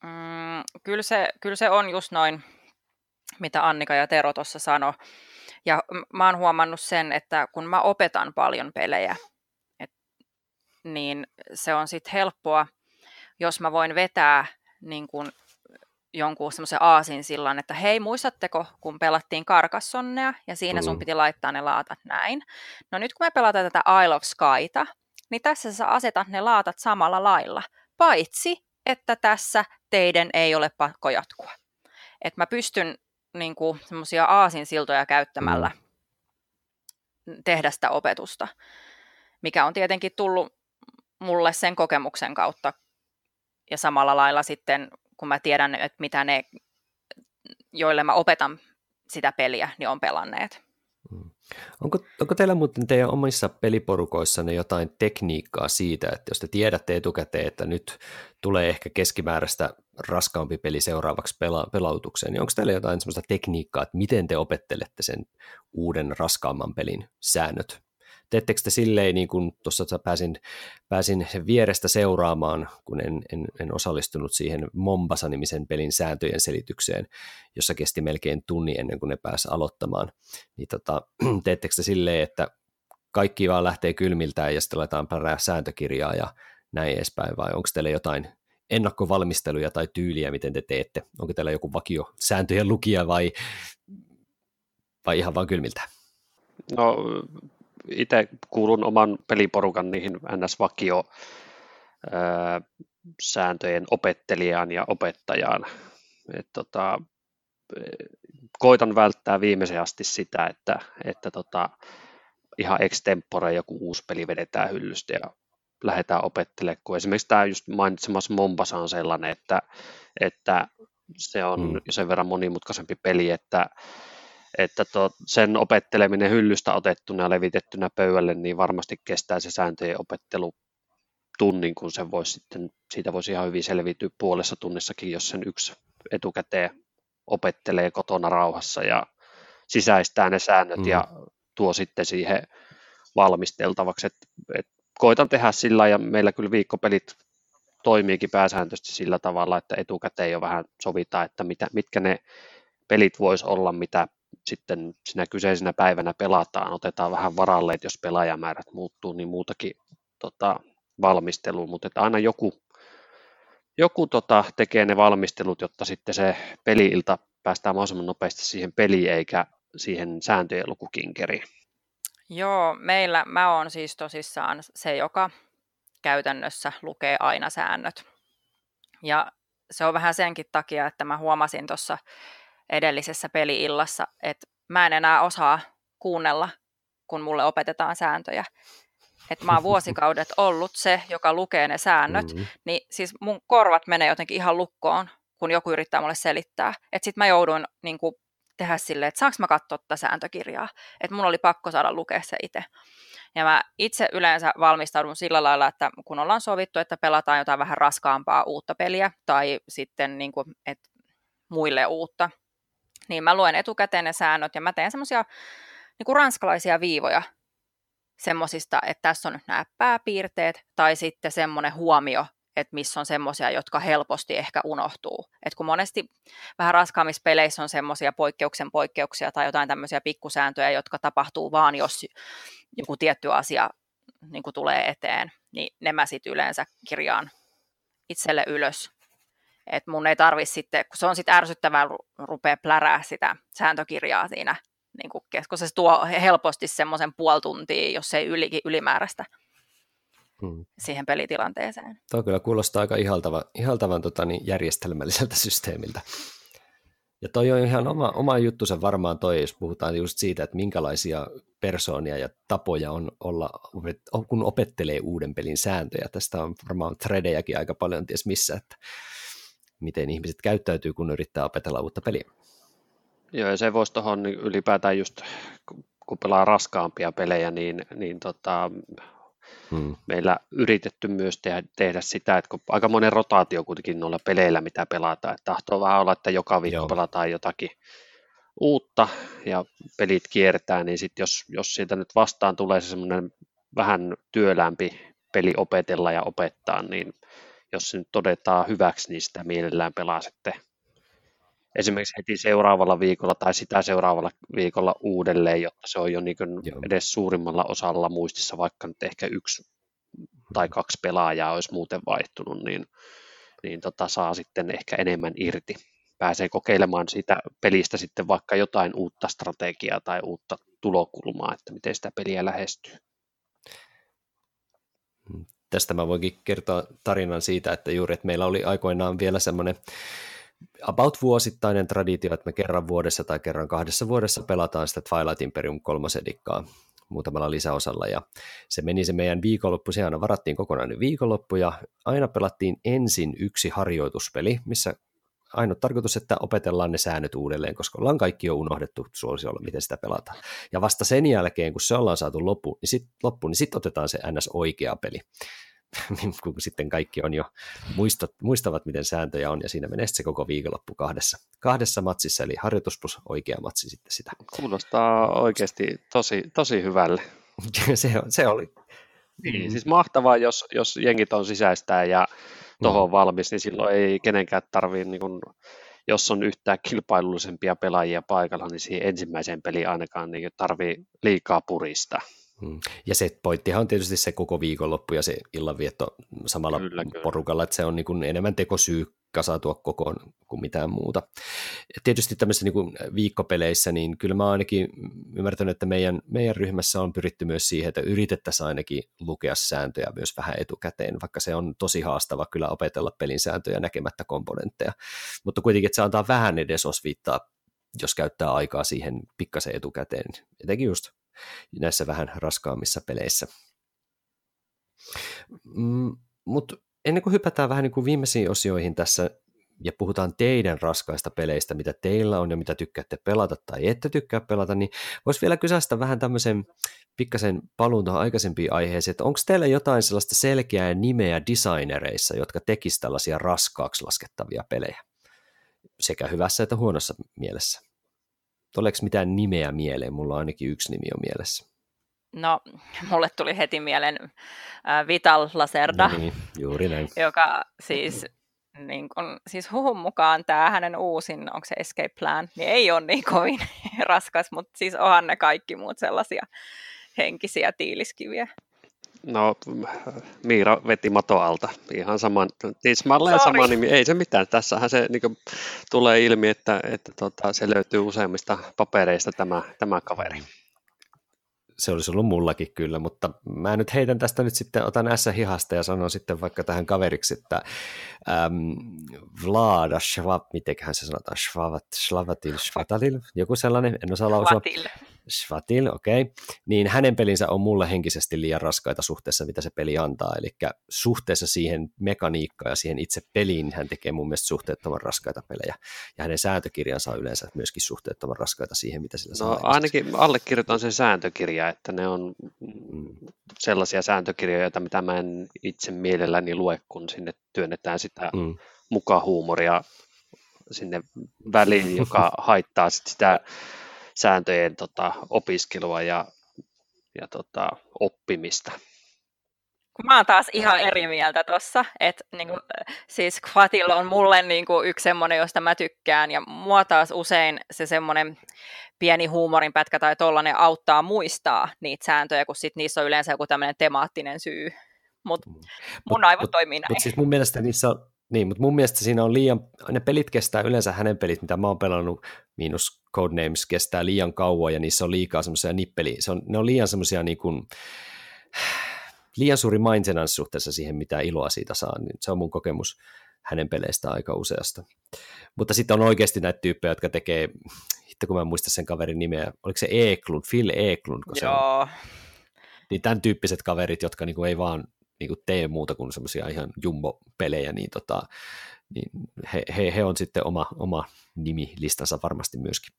mm, kyllä, se, kyllä se on just noin, mitä Annika ja Tero tuossa sanoi. Ja mä oon huomannut sen, että kun mä opetan paljon pelejä, et, niin se on sitten helppoa, jos mä voin vetää niin kun jonkun semmoisen aasin sillan, että hei, muistatteko, kun pelattiin Karkassonnea ja siinä sun mm. piti laittaa ne laatat näin. No nyt kun me pelataan tätä Isle of Skyta, niin tässä sä asetat ne laatat samalla lailla, paitsi että tässä teidän ei ole pakko jatkua. Että mä pystyn niin kuin, semmoisia aasinsiltoja käyttämällä mm. tehdä sitä opetusta, mikä on tietenkin tullut mulle sen kokemuksen kautta. Ja samalla lailla sitten, kun mä tiedän, että mitä ne, joille mä opetan sitä peliä, niin on pelanneet. Onko, onko teillä muuten teidän omissa peliporukoissanne jotain tekniikkaa siitä, että jos te tiedätte etukäteen, että nyt tulee ehkä keskimääräistä raskaampi peli seuraavaksi pela- pelautukseen, niin onko teillä jotain sellaista tekniikkaa, että miten te opettelette sen uuden raskaamman pelin säännöt teettekö te silleen, niin kuin tuossa pääsin, pääsin vierestä seuraamaan, kun en, en, en osallistunut siihen Mombasa-nimisen pelin sääntöjen selitykseen, jossa kesti melkein tunni ennen kuin ne pääsi aloittamaan, niin tota, teettekö te silleen, että kaikki vaan lähtee kylmiltään ja sitten laitetaan pärää sääntökirjaa ja näin edespäin, vai onko teillä jotain ennakkovalmisteluja tai tyyliä, miten te teette? Onko teillä joku vakio sääntöjen lukija vai, vai ihan vaan kylmiltä? No itse kuulun oman peliporukan niihin NS-vakio sääntöjen opettelijaan ja opettajaan. Et tota, koitan välttää viimeisen asti sitä, että, että tota, ihan extempore joku uusi peli vedetään hyllystä ja lähdetään opettelemaan, kun esimerkiksi tämä just mainitsemassa Mombasa on sellainen, että, että se on mm. sen verran monimutkaisempi peli, että että to, sen opetteleminen hyllystä otettuna ja levitettynä pöydälle, niin varmasti kestää se sääntöjen opettelu tunnin, kun sen voisi sitten, siitä voisi ihan hyvin selviytyä puolessa tunnissakin, jos sen yksi etukäteen opettelee kotona rauhassa ja sisäistää ne säännöt mm. ja tuo sitten siihen valmisteltavaksi. Et, et koitan tehdä sillä ja meillä kyllä viikkopelit toimiikin pääsääntöisesti sillä tavalla, että etukäteen jo vähän sovitaan, että mitä, mitkä ne pelit voisi olla, mitä sitten sinä kyseisenä päivänä pelataan, otetaan vähän varalle, että jos pelaajamäärät muuttuu, niin muutakin tota, valmistelua, mutta että aina joku, joku tota, tekee ne valmistelut, jotta sitten se peliilta päästään mahdollisimman nopeasti siihen peliin, eikä siihen sääntöjen lukukinkeriin. Joo, meillä mä oon siis tosissaan se, joka käytännössä lukee aina säännöt. Ja se on vähän senkin takia, että mä huomasin tuossa edellisessä peliillassa, että mä en enää osaa kuunnella kun mulle opetetaan sääntöjä. Että mä oon vuosikaudet ollut se, joka lukee ne säännöt, mm-hmm. niin siis mun korvat menee jotenkin ihan lukkoon, kun joku yrittää mulle selittää. Että sit mä jouduin niin kuin, tehdä silleen, että saanko mä katsoa tätä sääntökirjaa. Että mun oli pakko saada lukea se itse. Ja mä itse yleensä valmistaudun sillä lailla, että kun ollaan sovittu, että pelataan jotain vähän raskaampaa uutta peliä tai sitten niin kuin, että muille uutta, niin mä luen etukäteen ne säännöt ja mä teen semmoisia niin ranskalaisia viivoja semmoisista, että tässä on nyt nämä pääpiirteet tai sitten semmoinen huomio, että missä on semmoisia, jotka helposti ehkä unohtuu. Et kun monesti vähän raskaammissa peleissä on semmoisia poikkeuksen poikkeuksia tai jotain tämmöisiä pikkusääntöjä, jotka tapahtuu vaan, jos joku tietty asia niin tulee eteen, niin ne mä sitten yleensä kirjaan itselle ylös. Et mun ei tarvi sitten, kun se on sitten ärsyttävää rupea plärää sitä sääntökirjaa siinä, niin kuin, koska se tuo helposti semmoisen puoli tuntia, jos ei yli, ylimääräistä hmm. siihen pelitilanteeseen. Tuo kyllä kuulostaa aika ihaltava, ihaltavan tota, niin järjestelmälliseltä systeemiltä. Ja toi on ihan oma, oma juttusa varmaan toi, jos puhutaan just siitä, että minkälaisia persoonia ja tapoja on olla, kun opettelee uuden pelin sääntöjä. Tästä on varmaan threadejäkin aika paljon ties missä, että miten ihmiset käyttäytyy, kun yrittää opetella uutta peliä. Joo, ja se voisi tuohon niin ylipäätään just, kun pelaa raskaampia pelejä, niin, niin tota, hmm. meillä yritetty myös tehdä, tehdä sitä, että kun aika monen rotaatio kuitenkin noilla peleillä, mitä pelataan, että tahtoo vähän olla, että joka viikko Joo. pelataan jotakin uutta ja pelit kiertää, niin sitten jos, jos siitä nyt vastaan tulee se semmoinen vähän työlämpi peli opetella ja opettaa, niin jos se nyt todetaan hyväksi, niin sitä mielellään pelaa sitten esimerkiksi heti seuraavalla viikolla tai sitä seuraavalla viikolla uudelleen, jotta se on jo niin edes suurimmalla osalla muistissa, vaikka nyt ehkä yksi tai kaksi pelaajaa olisi muuten vaihtunut, niin, niin tota, saa sitten ehkä enemmän irti. Pääsee kokeilemaan sitä pelistä sitten vaikka jotain uutta strategiaa tai uutta tulokulmaa, että miten sitä peliä lähestyy. Tästä mä voinkin kertoa tarinan siitä, että juuri, että meillä oli aikoinaan vielä semmoinen about vuosittainen traditio, että me kerran vuodessa tai kerran kahdessa vuodessa pelataan sitä Twilight Imperium kolmosedikkaa muutamalla lisäosalla, ja se meni se meidän viikonloppu, se aina varattiin kokonainen viikonloppu, ja aina pelattiin ensin yksi harjoituspeli, missä ainut tarkoitus, että opetellaan ne säännöt uudelleen, koska ollaan kaikki jo unohdettu suosiolla, miten sitä pelataan. Ja vasta sen jälkeen, kun se ollaan saatu loppu, niin sitten loppu, niin sit otetaan se ns. oikea peli. Niin kun sitten kaikki on jo muistat, muistavat, miten sääntöjä on, ja siinä menee se koko viikonloppu kahdessa, kahdessa matsissa, eli harjoitus plus oikea matsi sitten sitä. Kuulostaa oikeasti tosi, tosi hyvälle. se, se oli. Niin, mm. siis mahtavaa, jos, jos jengit on sisäistää ja tuohon mm. valmis, niin silloin ei kenenkään tarvitse, niin kun, jos on yhtään kilpailullisempia pelaajia paikalla, niin siihen ensimmäiseen peliin ainakaan niin tarvii liikaa purista. Mm. Ja se pointtihan on tietysti se koko viikonloppu ja se illanvietto samalla kyllä, kyllä. porukalla, että se on niin kuin enemmän tekosyy kasautua kokoon kuin mitään muuta. Tietysti tämmöisissä niin viikkopeleissä, niin kyllä mä ainakin ymmärtänyt, että meidän, meidän ryhmässä on pyritty myös siihen, että yritettäisiin ainakin lukea sääntöjä myös vähän etukäteen, vaikka se on tosi haastava kyllä opetella pelin sääntöjä näkemättä komponentteja. Mutta kuitenkin, että se antaa vähän edes osviittaa, jos käyttää aikaa siihen pikkasen etukäteen, etenkin just näissä vähän raskaammissa peleissä. Mm, Mutta ennen kuin hypätään vähän niin kuin viimeisiin osioihin tässä ja puhutaan teidän raskaista peleistä, mitä teillä on ja mitä tykkäätte pelata tai ette tykkää pelata, niin voisi vielä kysästä vähän tämmöisen pikkasen paluun tuohon aikaisempiin aiheeseen, että onko teillä jotain sellaista selkeää nimeä designereissa, jotka tekisivät tällaisia raskaaksi laskettavia pelejä, sekä hyvässä että huonossa mielessä? Tuleeko mitään nimeä mieleen? Mulla ainakin yksi nimi on mielessä. No, mulle tuli heti mieleen äh, Vital Lacerda, no niin, juuri näin. joka siis, niin kun, siis huhun mukaan tämä hänen uusin, onko se Escape Plan, niin ei ole niin kovin raskas, mutta siis onhan ne kaikki muut sellaisia henkisiä tiiliskiviä. No, Miira veti mato alta. Ihan saman, tismalleen sama nimi. Ei se mitään. Tässähän se niin tulee ilmi, että, että tota, se löytyy useimmista papereista tämä, tämä kaveri. Se olisi ollut mullakin kyllä, mutta mä nyt heidän tästä nyt sitten, otan S hihasta ja sanon sitten vaikka tähän kaveriksi, että äm, Vlada Schwab, mitenköhän se sanotaan, Schwavat, Schlavatil, Schvatalil, joku sellainen, en osaa lausua. Schwatil, okei, okay. niin hänen pelinsä on mulle henkisesti liian raskaita suhteessa, mitä se peli antaa, eli suhteessa siihen mekaniikkaan ja siihen itse peliin niin hän tekee mun mielestä suhteettoman raskaita pelejä, ja hänen sääntökirjansa on yleensä myöskin suhteettoman raskaita siihen, mitä sillä no, saa. ainakin allekirjoitan sen sääntökirja, että ne on mm. sellaisia sääntökirjoja, mitä mä en itse mielelläni lue, kun sinne työnnetään sitä mm. muka huumoria sinne väliin, joka haittaa sit sitä sääntöjen tota, opiskelua ja, ja tota, oppimista. Mä oon taas ihan eri mieltä tuossa, että niinku, siis Quatil on mulle niinku yksi semmoinen, josta mä tykkään, ja mua taas usein se semmoinen pieni huumorinpätkä tai tollainen auttaa muistaa niitä sääntöjä, kun sit niissä on yleensä joku tämmöinen temaattinen syy. Mutta mm. mun aivot mut, toimii näin. Mutta siis mun mielestä niissä on, niin, mutta mun mielestä siinä on liian, ne pelit kestää yleensä hänen pelit, mitä mä oon pelannut, miinus Codenames, kestää liian kauan ja niissä on liikaa semmoisia nippeli, se on, ne on liian semmoisia niin kuin, liian suuri maintenance suhteessa siihen, mitä iloa siitä saa, niin se on mun kokemus hänen peleistä aika useasta. Mutta sitten on oikeasti näitä tyyppejä, jotka tekee, hitto kun mä en muista sen kaverin nimeä, oliko se Eklund, Phil Eklund, Joo. se on, niin tämän tyyppiset kaverit, jotka niinku ei vaan niin kuin tee muuta kuin semmoisia ihan jumbo-pelejä, niin, tota, niin he, he, he, on sitten oma, oma nimilistansa varmasti myöskin.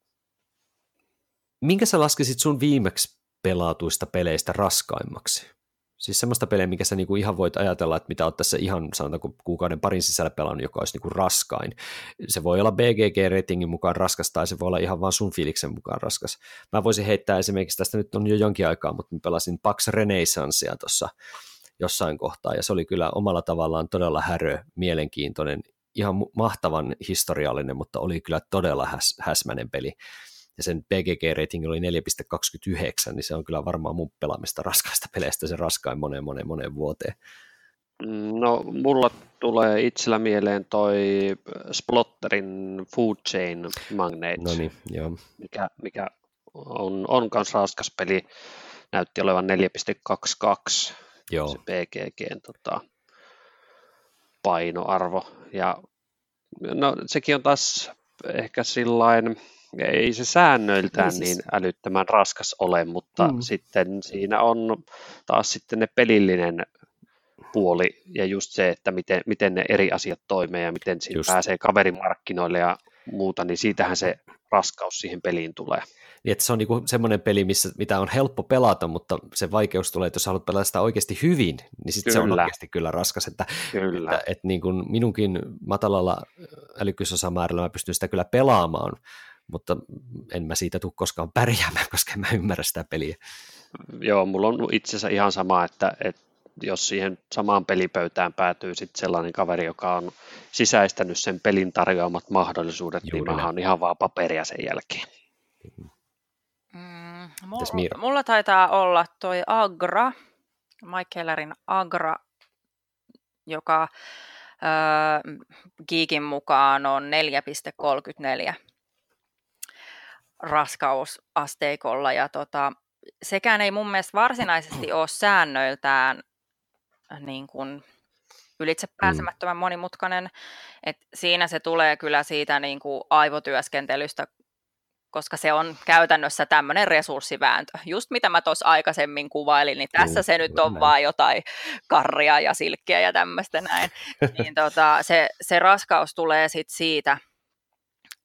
Minkä sä laskisit sun viimeksi pelatuista peleistä raskaimmaksi? Siis semmoista pelejä, mikä sä niinku ihan voit ajatella, että mitä oot tässä ihan sanotaanko kuukauden parin sisällä pelannut, joka olisi niinku raskain. Se voi olla BGG-ratingin mukaan raskas tai se voi olla ihan vaan sun fiiliksen mukaan raskas. Mä voisin heittää esimerkiksi, tästä nyt on jo jonkin aikaa, mutta mä pelasin Pax Renaissancea tuossa jossain kohtaa, ja se oli kyllä omalla tavallaan todella härö, mielenkiintoinen, ihan mahtavan historiallinen, mutta oli kyllä todella häs, häsmäinen peli. Ja sen PGG-rating oli 4.29, niin se on kyllä varmaan mun pelaamista raskaista peleistä se raskain moneen moneen moneen vuoteen. No, mulla tulee itsellä mieleen toi Splotterin Food Chain Magnate, no niin, joo. Mikä, mikä on, on kans raskas peli, näytti olevan 4.22 Joo. se PGGn tota, painoarvo. Ja no, sekin on taas ehkä sillain, ei se säännöiltään ei siis... niin älyttömän raskas ole, mutta mm. sitten siinä on taas sitten ne pelillinen puoli ja just se, että miten, miten ne eri asiat toimii ja miten siinä just. pääsee kaverimarkkinoille ja muuta, niin siitähän se raskaus siihen peliin tulee. Niin, että se on niinku semmoinen peli, missä, mitä on helppo pelata, mutta se vaikeus tulee, että jos haluat pelata sitä oikeasti hyvin, niin sitten se on oikeasti kyllä raskas. Että, kyllä. että, että niin kuin minunkin matalalla älykkysosamäärällä mä pystyn sitä kyllä pelaamaan, mutta en mä siitä tule koskaan pärjäämään, koska en mä ymmärrä sitä peliä. Joo, mulla on itse asiassa ihan sama, että, että jos siihen samaan pelipöytään päätyy sitten sellainen kaveri, joka on sisäistänyt sen pelin tarjoamat mahdollisuudet, niin Juuri niin mä oon ihan vaan paperia sen jälkeen. Mm, mulla, mulla taitaa olla toi Agra, Mike Kellerin Agra, joka äh, Geekin mukaan on 4,34 raskausasteikolla. Ja tota, sekään ei mun mielestä varsinaisesti ole säännöiltään niin kuin ylitse mm. pääsemättömän monimutkainen. Et siinä se tulee kyllä siitä niin kuin aivotyöskentelystä, koska se on käytännössä tämmöinen resurssivääntö. Just mitä mä tuossa aikaisemmin kuvailin, niin tässä se nyt on vaan jotain karria ja silkkiä ja tämmöistä näin. niin tota, se, se raskaus tulee sit siitä,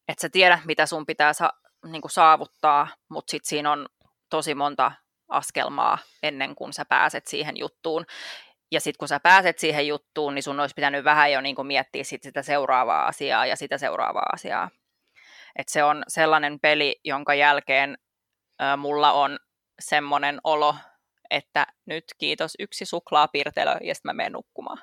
että sä tiedät, mitä sun pitää sa- niin kuin saavuttaa, mutta sitten siinä on tosi monta askelmaa ennen kuin sä pääset siihen juttuun. Ja sitten kun sä pääset siihen juttuun, niin sun olisi pitänyt vähän jo niin kuin miettiä sit sitä seuraavaa asiaa ja sitä seuraavaa asiaa. Et se on sellainen peli, jonka jälkeen ä, mulla on semmoinen olo, että nyt kiitos yksi suklaapirtelö ja sitten mä menen nukkumaan.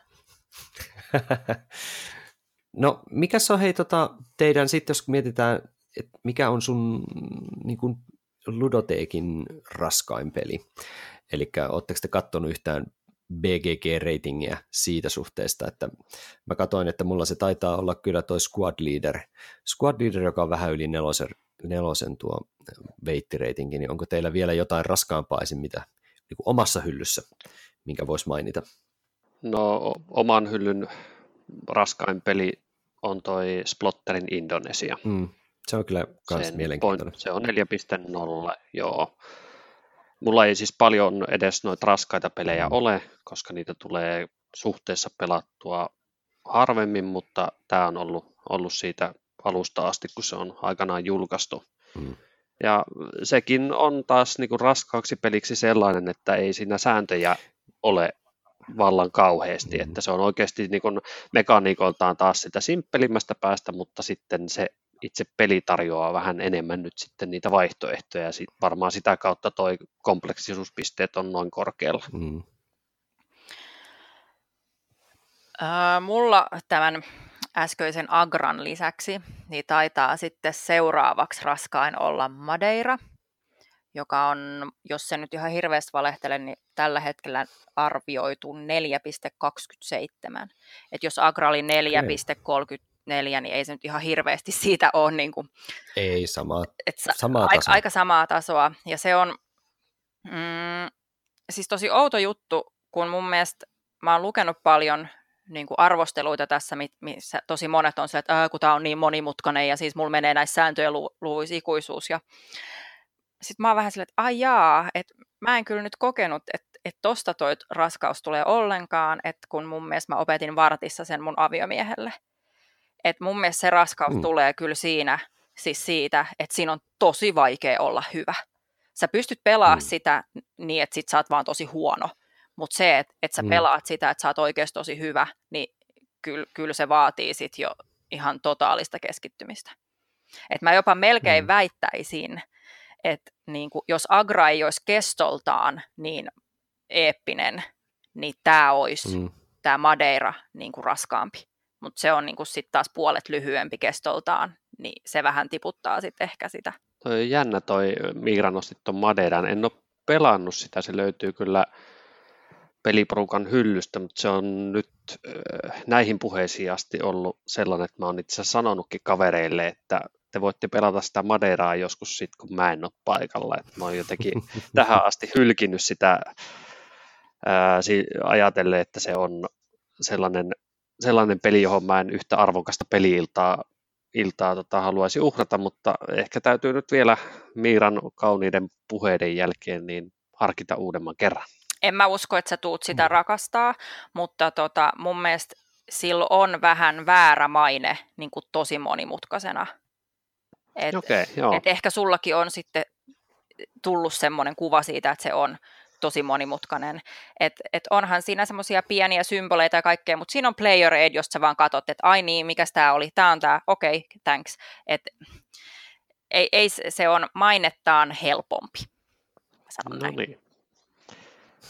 no mikä on hei tota, teidän, sitten jos mietitään, että mikä on sun niin kuin Ludoteekin raskain peli? Eli oletteko te katsonut yhtään BGG-ratingia siitä suhteesta, että mä katsoin, että mulla se taitaa olla kyllä toi Squad Leader, Squad Leader, joka on vähän yli nelosen, nelosen tuo veittiratingi, niin onko teillä vielä jotain raskaampaa esim. mitä niin kuin omassa hyllyssä, minkä voisi mainita? No oman hyllyn raskain peli on toi Splotterin Indonesia. Mm. Se on kyllä myös mielenkiintoinen. point, se on 4.0, joo. Mulla ei siis paljon edes noita raskaita pelejä ole, koska niitä tulee suhteessa pelattua harvemmin, mutta tämä on ollut, ollut siitä alusta asti, kun se on aikanaan julkaistu. Mm. Ja sekin on taas niin kuin raskaaksi peliksi sellainen, että ei siinä sääntöjä ole vallan kauheasti, Mm. että se on oikeasti niin kuin mekaniikoltaan taas sitä simppelimmästä päästä, mutta sitten se itse peli tarjoaa vähän enemmän nyt sitten niitä vaihtoehtoja, ja sit varmaan sitä kautta toi kompleksisuuspisteet on noin korkealla. Mm. Ää, mulla tämän äskeisen Agran lisäksi niin taitaa sitten seuraavaksi raskain olla Madeira, joka on, jos se nyt ihan hirveästi valehtele, niin tällä hetkellä arvioitu 4,27. Et jos Agra oli 4,34, niin ei se nyt ihan hirveästi siitä ole niin kuin, Ei samaa, et sa- samaa aika, tasoa. aika samaa tasoa. Ja se on mm, siis tosi outo juttu, kun mun mielestä mä oon lukenut paljon niin kuin arvosteluita tässä, mi- missä tosi monet on se, että Ää, kun tämä on niin monimutkainen ja siis mulla menee näissä sääntöjen lu- luvuissa ikuisuus. Ja sitten mä oon vähän silleen, että ai jaa, että mä en kyllä nyt kokenut, että että tosta toi raskaus tulee ollenkaan, että kun mun mielestä mä opetin vartissa sen mun aviomiehelle. Että mun mielestä se raskaus Mm. tulee kyllä siinä, siis siitä, että siinä on tosi vaikea olla hyvä. Sä pystyt pelaamaan Mm. sitä niin, että sit sä oot vaan tosi huono, mutta se, että et sä Mm. pelaat sitä, että sä oot oikeasti tosi hyvä, niin kyllä, kyllä se vaatii sit jo ihan totaalista keskittymistä. Et mä jopa melkein Mm. mm. väittäisin, että niin jos Agra ei olisi kestoltaan niin eeppinen, niin tämä olisi Mm. tämä Madeira niin kuin raskaampi. Mutta se on niin sitten taas puolet lyhyempi kestoltaan, niin se vähän tiputtaa sitten ehkä sitä. Toi on jännä toi Miira nosti tuon Madeiran. En ole pelannut sitä, se löytyy kyllä peliporukan hyllystä, mutta se on nyt äh, näihin puheisiin asti ollut sellainen, että mä oon itse asiassa sanonutkin kavereille, että te voitte pelata sitä Madeiraa joskus sit, kun mä en ole paikalla. Et mä oon jotenkin tähän asti hylkinyt sitä ää, si- ajatellen, että se on sellainen, sellainen peli, johon mä en yhtä arvokasta peliiltaa iltaa tota, haluaisi uhrata, mutta ehkä täytyy nyt vielä Miiran kauniiden puheiden jälkeen niin harkita uudemman kerran. En mä usko, että sä tuut sitä Mm. rakastaa, mutta tota, mun mielestä sillä on vähän väärä maine niin kuin tosi monimutkaisena. Et, Okei, joo. et ehkä sullakin on sitten tullut semmoinen kuva siitä, että se on tosi monimutkainen. Et, et onhan siinä semmoisia pieniä symboleita ja kaikkea, mutta siinä on player aid, josta sä vaan katsot, että ai niin, mikäs tämä oli, tämä on tämä, okei, okay, thanks. Et, ei, ei, se- se on mainettaan helpompi. Sanon No näin. niin.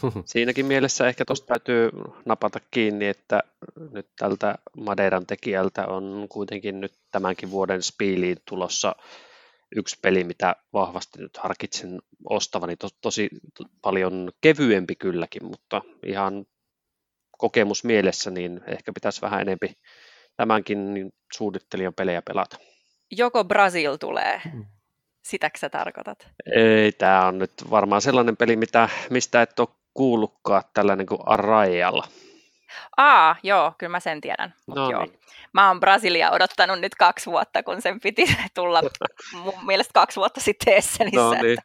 Siinäkin mielessä ehkä tuosta täytyy napata kiinni, että nyt tältä Madeiran tekijältä on kuitenkin nyt tämänkin vuoden Spiiliin tulossa yksi peli, mitä vahvasti nyt harkitsen ostavani, to, tosi to, paljon kevyempi kylläkin, mutta ihan kokemus mielessä, niin ehkä pitäisi vähän enempi tämänkin niin suunnittelijan pelejä pelata. Joko Brasil tulee, Mm. sitäkö sä tarkoitat? Ei, tämä on nyt varmaan sellainen peli, mitä, mistä et ole kuullutkaan, tällainen kuin Arraialla. Aa, joo, kyllä mä sen tiedän. Mut No joo. niin. Mä oon Brasilia odottanut nyt kaksi vuotta, kun sen piti tulla mun mielestä kaksi vuotta sitten Essenissä. No niin,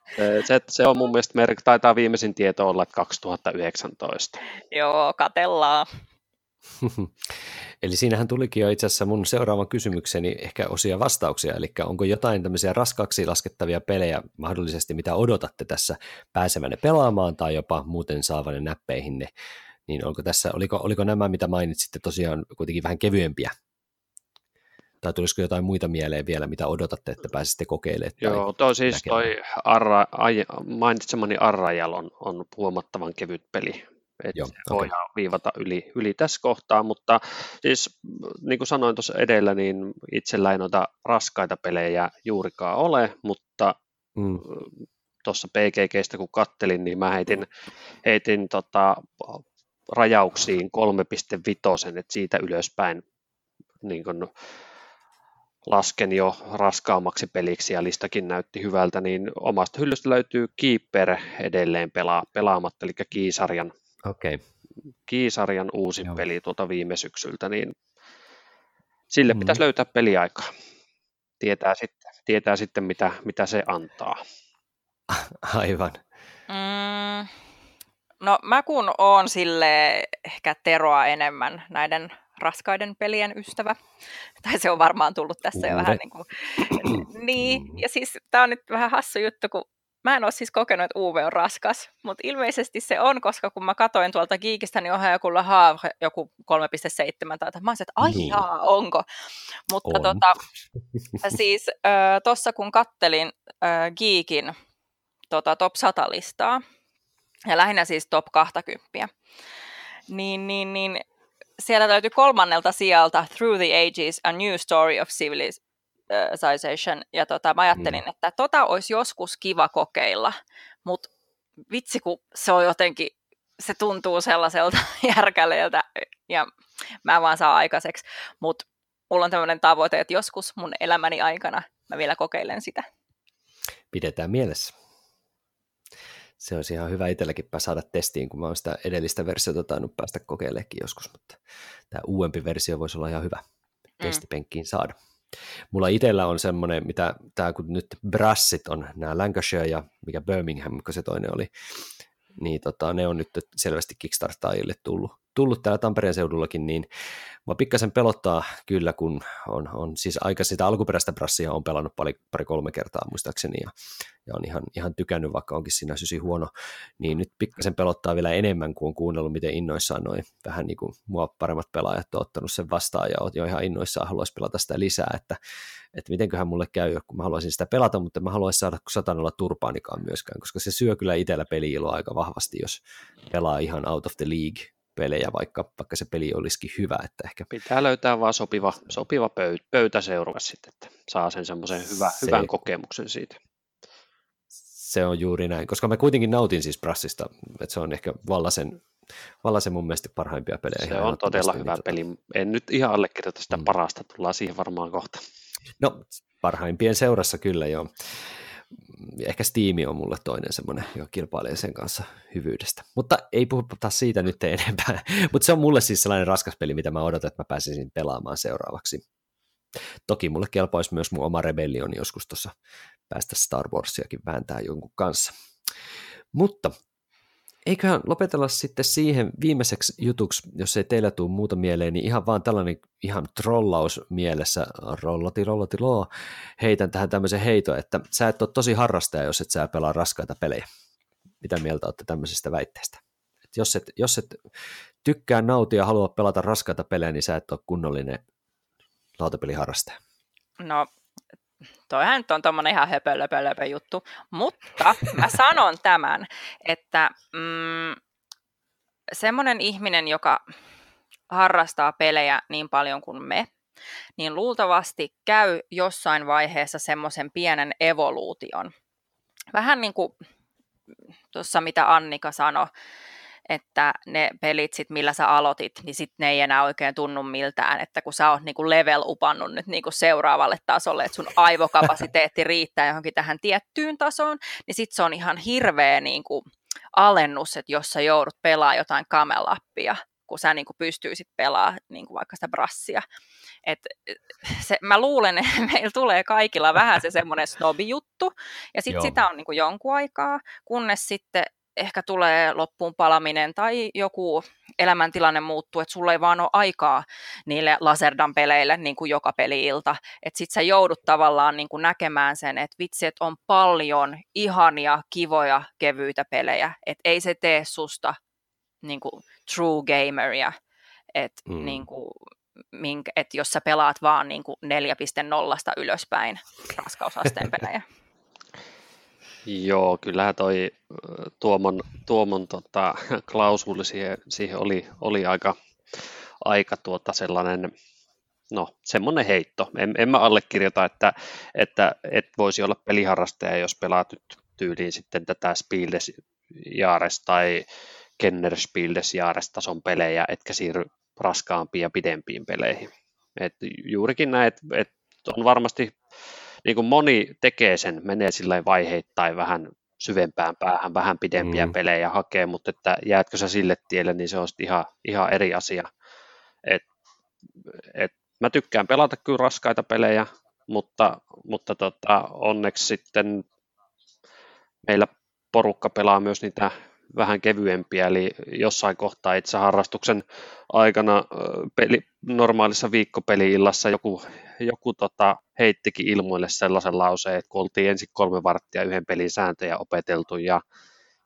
se- se, on mun mielestä, merk, taitaa viimeisin tieto olla, että 2019. Joo, katellaan. Eli siinähän tulikin jo itse asiassa mun seuraavan kysymykseni ehkä osia vastauksia, eli onko jotain tämmöisiä raskaaksi laskettavia pelejä mahdollisesti, mitä odotatte tässä pääsevänne pelaamaan tai jopa muuten saavanne näppeihinne, niin onko tässä, oliko, oliko nämä, mitä mainitsitte, tosiaan kuitenkin vähän kevyempiä? Tai tulisiko jotain muita mieleen vielä, mitä odotatte, että pääsisitte kokeilemaan? Joo, toi siis näkemään? toi Arra, ai, mainitsemani Arrajal on, on huomattavan kevyt peli. Et Joo, okei. voidaan viivata yli, yli tässä kohtaa, mutta siis niin kuin sanoin tuossa edellä, niin itsellä ei noita raskaita pelejä juurikaan ole, mutta Mm, tuossa PGGstä kun kattelin, niin mä heitin, heitin tota, rajauksiin 3.5, että siitä ylöspäin niin kun lasken jo raskaammaksi peliksi ja listakin näytti hyvältä, niin omasta hyllystä löytyy Keeper edelleen pelaa, pelaamatta, eli Kiisarjan, Okei, okay. Kiisarjan uusi Joo. peli tuota viime syksyltä, niin sille Mm. pitäisi löytää peliaikaa. Tietää sitten, tietää sitten, mitä, mitä se antaa. Aivan. Mm, no mä kun oon sille ehkä Teroa enemmän näiden raskaiden pelien ystävä. Tai se on varmaan tullut tässä jo vähän niin kuin... Niin, ja siis tämä on nyt vähän hassu juttu, kun mä en ole siis kokenut, että UV on raskas, mutta ilmeisesti se on, koska kun mä katoin tuolta Geekistä, niin onhan joku Havre, joku 3,7 tai mä olisin, että niin. jaa, onko. Mutta on. tota, siis äh, tuossa kun kattelin äh, Geekin tota, top 100 listaa, ja lähinnä siis top 20, niin, niin, niin siellä löytyi kolmannelta sieltä Through the Ages, A New Story of Civilization, ja tota, mä ajattelin, mm. että tota olisi joskus kiva kokeilla, mutta vitsi kun se on jotenkin, se tuntuu sellaiselta järkäleeltä, ja mä vaan saa aikaiseksi, mutta mulla on tämmöinen tavoite, että joskus mun elämäni aikana mä vielä kokeilen sitä. Pidetään mielessä se olisi ihan hyvä itselläkin saada testiin, kun mä oon sitä edellistä versiota tainnut päästä kokeilemaan joskus, mutta tämä uudempi versio voisi olla ihan hyvä mm. testipenkkiin saada. Mulla itsellä on semmoinen, mitä tämä kun nyt Brassit on, nämä Lancashire ja mikä Birmingham, kun se toinen oli, niin tota, ne on nyt selvästi Kickstarterille tullut, tullut täällä Tampereen seudullakin, niin Mua pikkasen pelottaa kyllä, kun on, on siis aika sitä alkuperäistä brassia on pelannut pari, pari kolme kertaa muistaakseni ja, ja on ihan, ihan tykännyt, vaikka onkin siinä sysi huono, niin nyt pikkasen pelottaa vielä enemmän, kuin on kuunnellut, miten innoissaan noin vähän niin kuin mua paremmat pelaajat on ottanut sen vastaan ja jo ihan innoissaan haluaisi pelata sitä lisää, että, että mitenköhän mulle käy, kun mä haluaisin sitä pelata, mutta mä haluaisin saada satanolla turpaanikaan myöskään, koska se syö kyllä itsellä peli aika vahvasti, jos pelaa ihan out of the league pelejä, vaikka, vaikka se peli olisikin hyvä. Että ehkä... Pitää löytää vaan sopiva, sopiva pöytä, pöytäseura sitten, että saa sen semmoisen hyvä, se, hyvän kokemuksen siitä. Se on juuri näin, koska mä kuitenkin nautin siis Brassista, että se on ehkä Vallasen, Vallasen mun mielestä parhaimpia pelejä. Se on todella hyvä niin, peli. Tota... En nyt ihan allekirjoita sitä mm. parasta, tullaan siihen varmaan kohta. No, parhaimpien seurassa kyllä joo ehkä Steam on mulle toinen semmoinen, joka kilpailee sen kanssa hyvyydestä. Mutta ei puhuta siitä nyt enempää. Mutta se on mulle siis sellainen raskas peli, mitä mä odotan, että mä pääsisin pelaamaan seuraavaksi. Toki mulle kelpaisi myös mun oma Rebellion joskus tuossa päästä Star Warsiakin vääntää jonkun kanssa. Mutta eiköhän lopetella sitten siihen viimeiseksi jutuksi, jos ei teillä tule muuta mieleen, niin ihan vaan tällainen ihan trollaus mielessä, rollati, rollati, loo, heitän tähän tämmöisen heito, että sä et ole tosi harrastaja, jos et sä pelaa raskaita pelejä. Mitä mieltä olette tämmöisestä väitteestä? Et jos, et, jos et tykkää nautia ja halua pelata raskaita pelejä, niin sä et ole kunnollinen lautapeliharrastaja. No toihan nyt on tuommoinen ihan höpö, löpö, löpö juttu, mutta mä sanon tämän, että mm, semmoinen ihminen, joka harrastaa pelejä niin paljon kuin me, niin luultavasti käy jossain vaiheessa semmoisen pienen evoluution. Vähän niin kuin tuossa mitä Annika sanoi, että ne pelit, sit, millä sä aloitit, niin sit ne ei enää oikein tunnu miltään, että kun sä oot niinku level upannut nyt niinku seuraavalle tasolle, että sun aivokapasiteetti riittää johonkin tähän tiettyyn tasoon, niin sit se on ihan hirveä niinku alennus, että jos sä joudut pelaamaan jotain kamelappia, kun sä niinku pystyisit pelaamaan niinku vaikka sitä brassia. Et se, mä luulen, että meillä tulee kaikilla vähän se semmoinen snobi-juttu, ja sitten sitä on niinku jonkun aikaa, kunnes sitten ehkä tulee loppuun palaminen tai joku elämäntilanne muuttuu, että sulla ei vaan ole aikaa niille Laserdan peleille niin kuin joka peliilta. Että sit sä joudut tavallaan niin kuin näkemään sen, että vitsi, että on paljon ihania, kivoja, kevyitä pelejä. Että ei se tee susta niin kuin true gameria. Että mm. niin kuin, minkä, että jos sä pelaat vaan niin kuin 4.0 ylöspäin raskausasteen pelejä. Joo, kyllähän toi Tuomon, Tuomon tota, klausuli siihen, siihen oli, oli aika, aika tuota sellainen, no semmoinen heitto. En, en mä allekirjoita, että, että et voisi olla peliharrastaja, jos pelaat nyt tyyliin sitten tätä Spieldes Jaares tai Kenner Spieldes Jaares tason pelejä, etkä siirry raskaampiin ja pidempiin peleihin. Et juurikin näin, että et on varmasti niin kuin moni tekee sen, menee sillä vaiheittain vähän syvempään päähän, vähän pidempiä mm. pelejä hakee, mutta että jäätkö sä sille tielle, niin se on ihan, ihan eri asia. Et, et, mä tykkään pelata kyllä raskaita pelejä, mutta, mutta tota, onneksi sitten meillä porukka pelaa myös niitä vähän kevyempiä, eli jossain kohtaa itse harrastuksen aikana peli, normaalissa viikkopeliillassa joku, joku tota, heittikin ilmoille sellaisen lauseen, että kun oltiin ensin kolme varttia yhden pelin sääntöjä opeteltu ja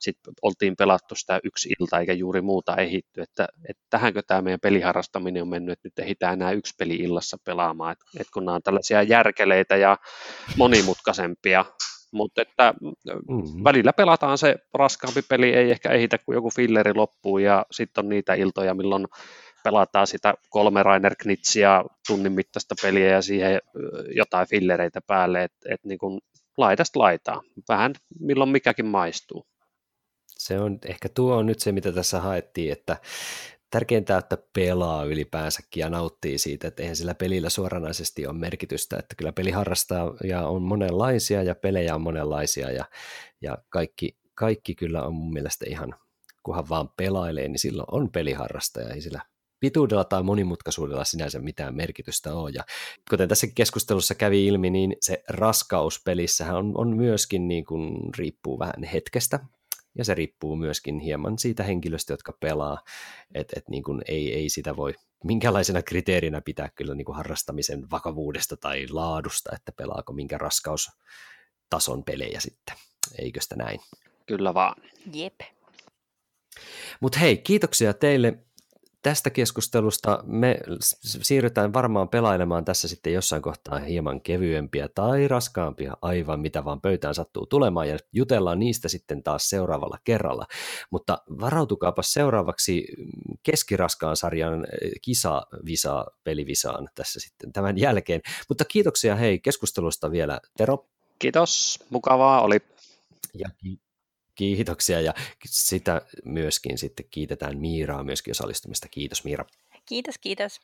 sitten oltiin pelattu sitä yksi ilta eikä juuri muuta ehitty, että, että tähänkö tämä meidän peliharrastaminen on mennyt, että nyt ehditään enää yksi peli illassa pelaamaan, että, että kun nämä on tällaisia järkeleitä ja monimutkaisempia, mutta että mm-hmm. välillä pelataan se raskaampi peli, ei ehkä ehitä kuin joku filleri loppuu ja sitten on niitä iltoja, milloin pelataan sitä kolme Rainer Knitsia tunnin mittaista peliä ja siihen jotain fillereitä päälle, että et niin kuin laidasta laitaa, vähän milloin mikäkin maistuu. Se on, ehkä tuo on nyt se, mitä tässä haettiin, että tärkeintä, että pelaa ylipäänsäkin ja nauttii siitä, että eihän sillä pelillä suoranaisesti ole merkitystä, että kyllä peli harrastaa ja on monenlaisia ja pelejä on monenlaisia ja, ja kaikki, kaikki kyllä on mun mielestä ihan, kunhan vaan pelailee, niin silloin on peliharrastaja, ei sillä pituudella tai monimutkaisuudella sinänsä mitään merkitystä ole. Ja kuten tässä keskustelussa kävi ilmi, niin se raskaus pelissähän on, on myöskin niin kuin, riippuu vähän hetkestä, ja se riippuu myöskin hieman siitä henkilöstä, jotka pelaa, että et niin ei, ei sitä voi minkälaisena kriteerinä pitää kyllä niin kuin harrastamisen vakavuudesta tai laadusta, että pelaako minkä raskaustason pelejä sitten, eikö sitä näin? Kyllä vaan. Jep. Mutta hei, kiitoksia teille tästä keskustelusta me siirrytään varmaan pelailemaan tässä sitten jossain kohtaa hieman kevyempiä tai raskaampia, aivan mitä vaan pöytään sattuu tulemaan ja jutellaan niistä sitten taas seuraavalla kerralla. Mutta varautukaapa seuraavaksi keskiraskaan sarjan eh, kisa-visa pelivisaan tässä sitten tämän jälkeen. Mutta kiitoksia hei keskustelusta vielä Tero. Kiitos, mukavaa oli. Ja Kiitoksia ja sitä myöskin sitten kiitetään Miiraa myöskin osallistumista. Kiitos Miira. Kiitos, kiitos.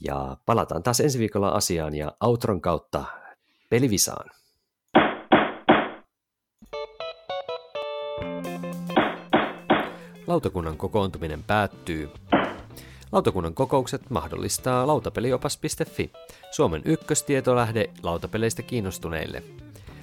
Ja palataan taas ensi viikolla asiaan ja Outron kautta pelivisaan. Lautakunnan kokoontuminen päättyy. Lautakunnan kokoukset mahdollistaa lautapeliopas.fi, Suomen ykköstietolähde lautapeleistä kiinnostuneille –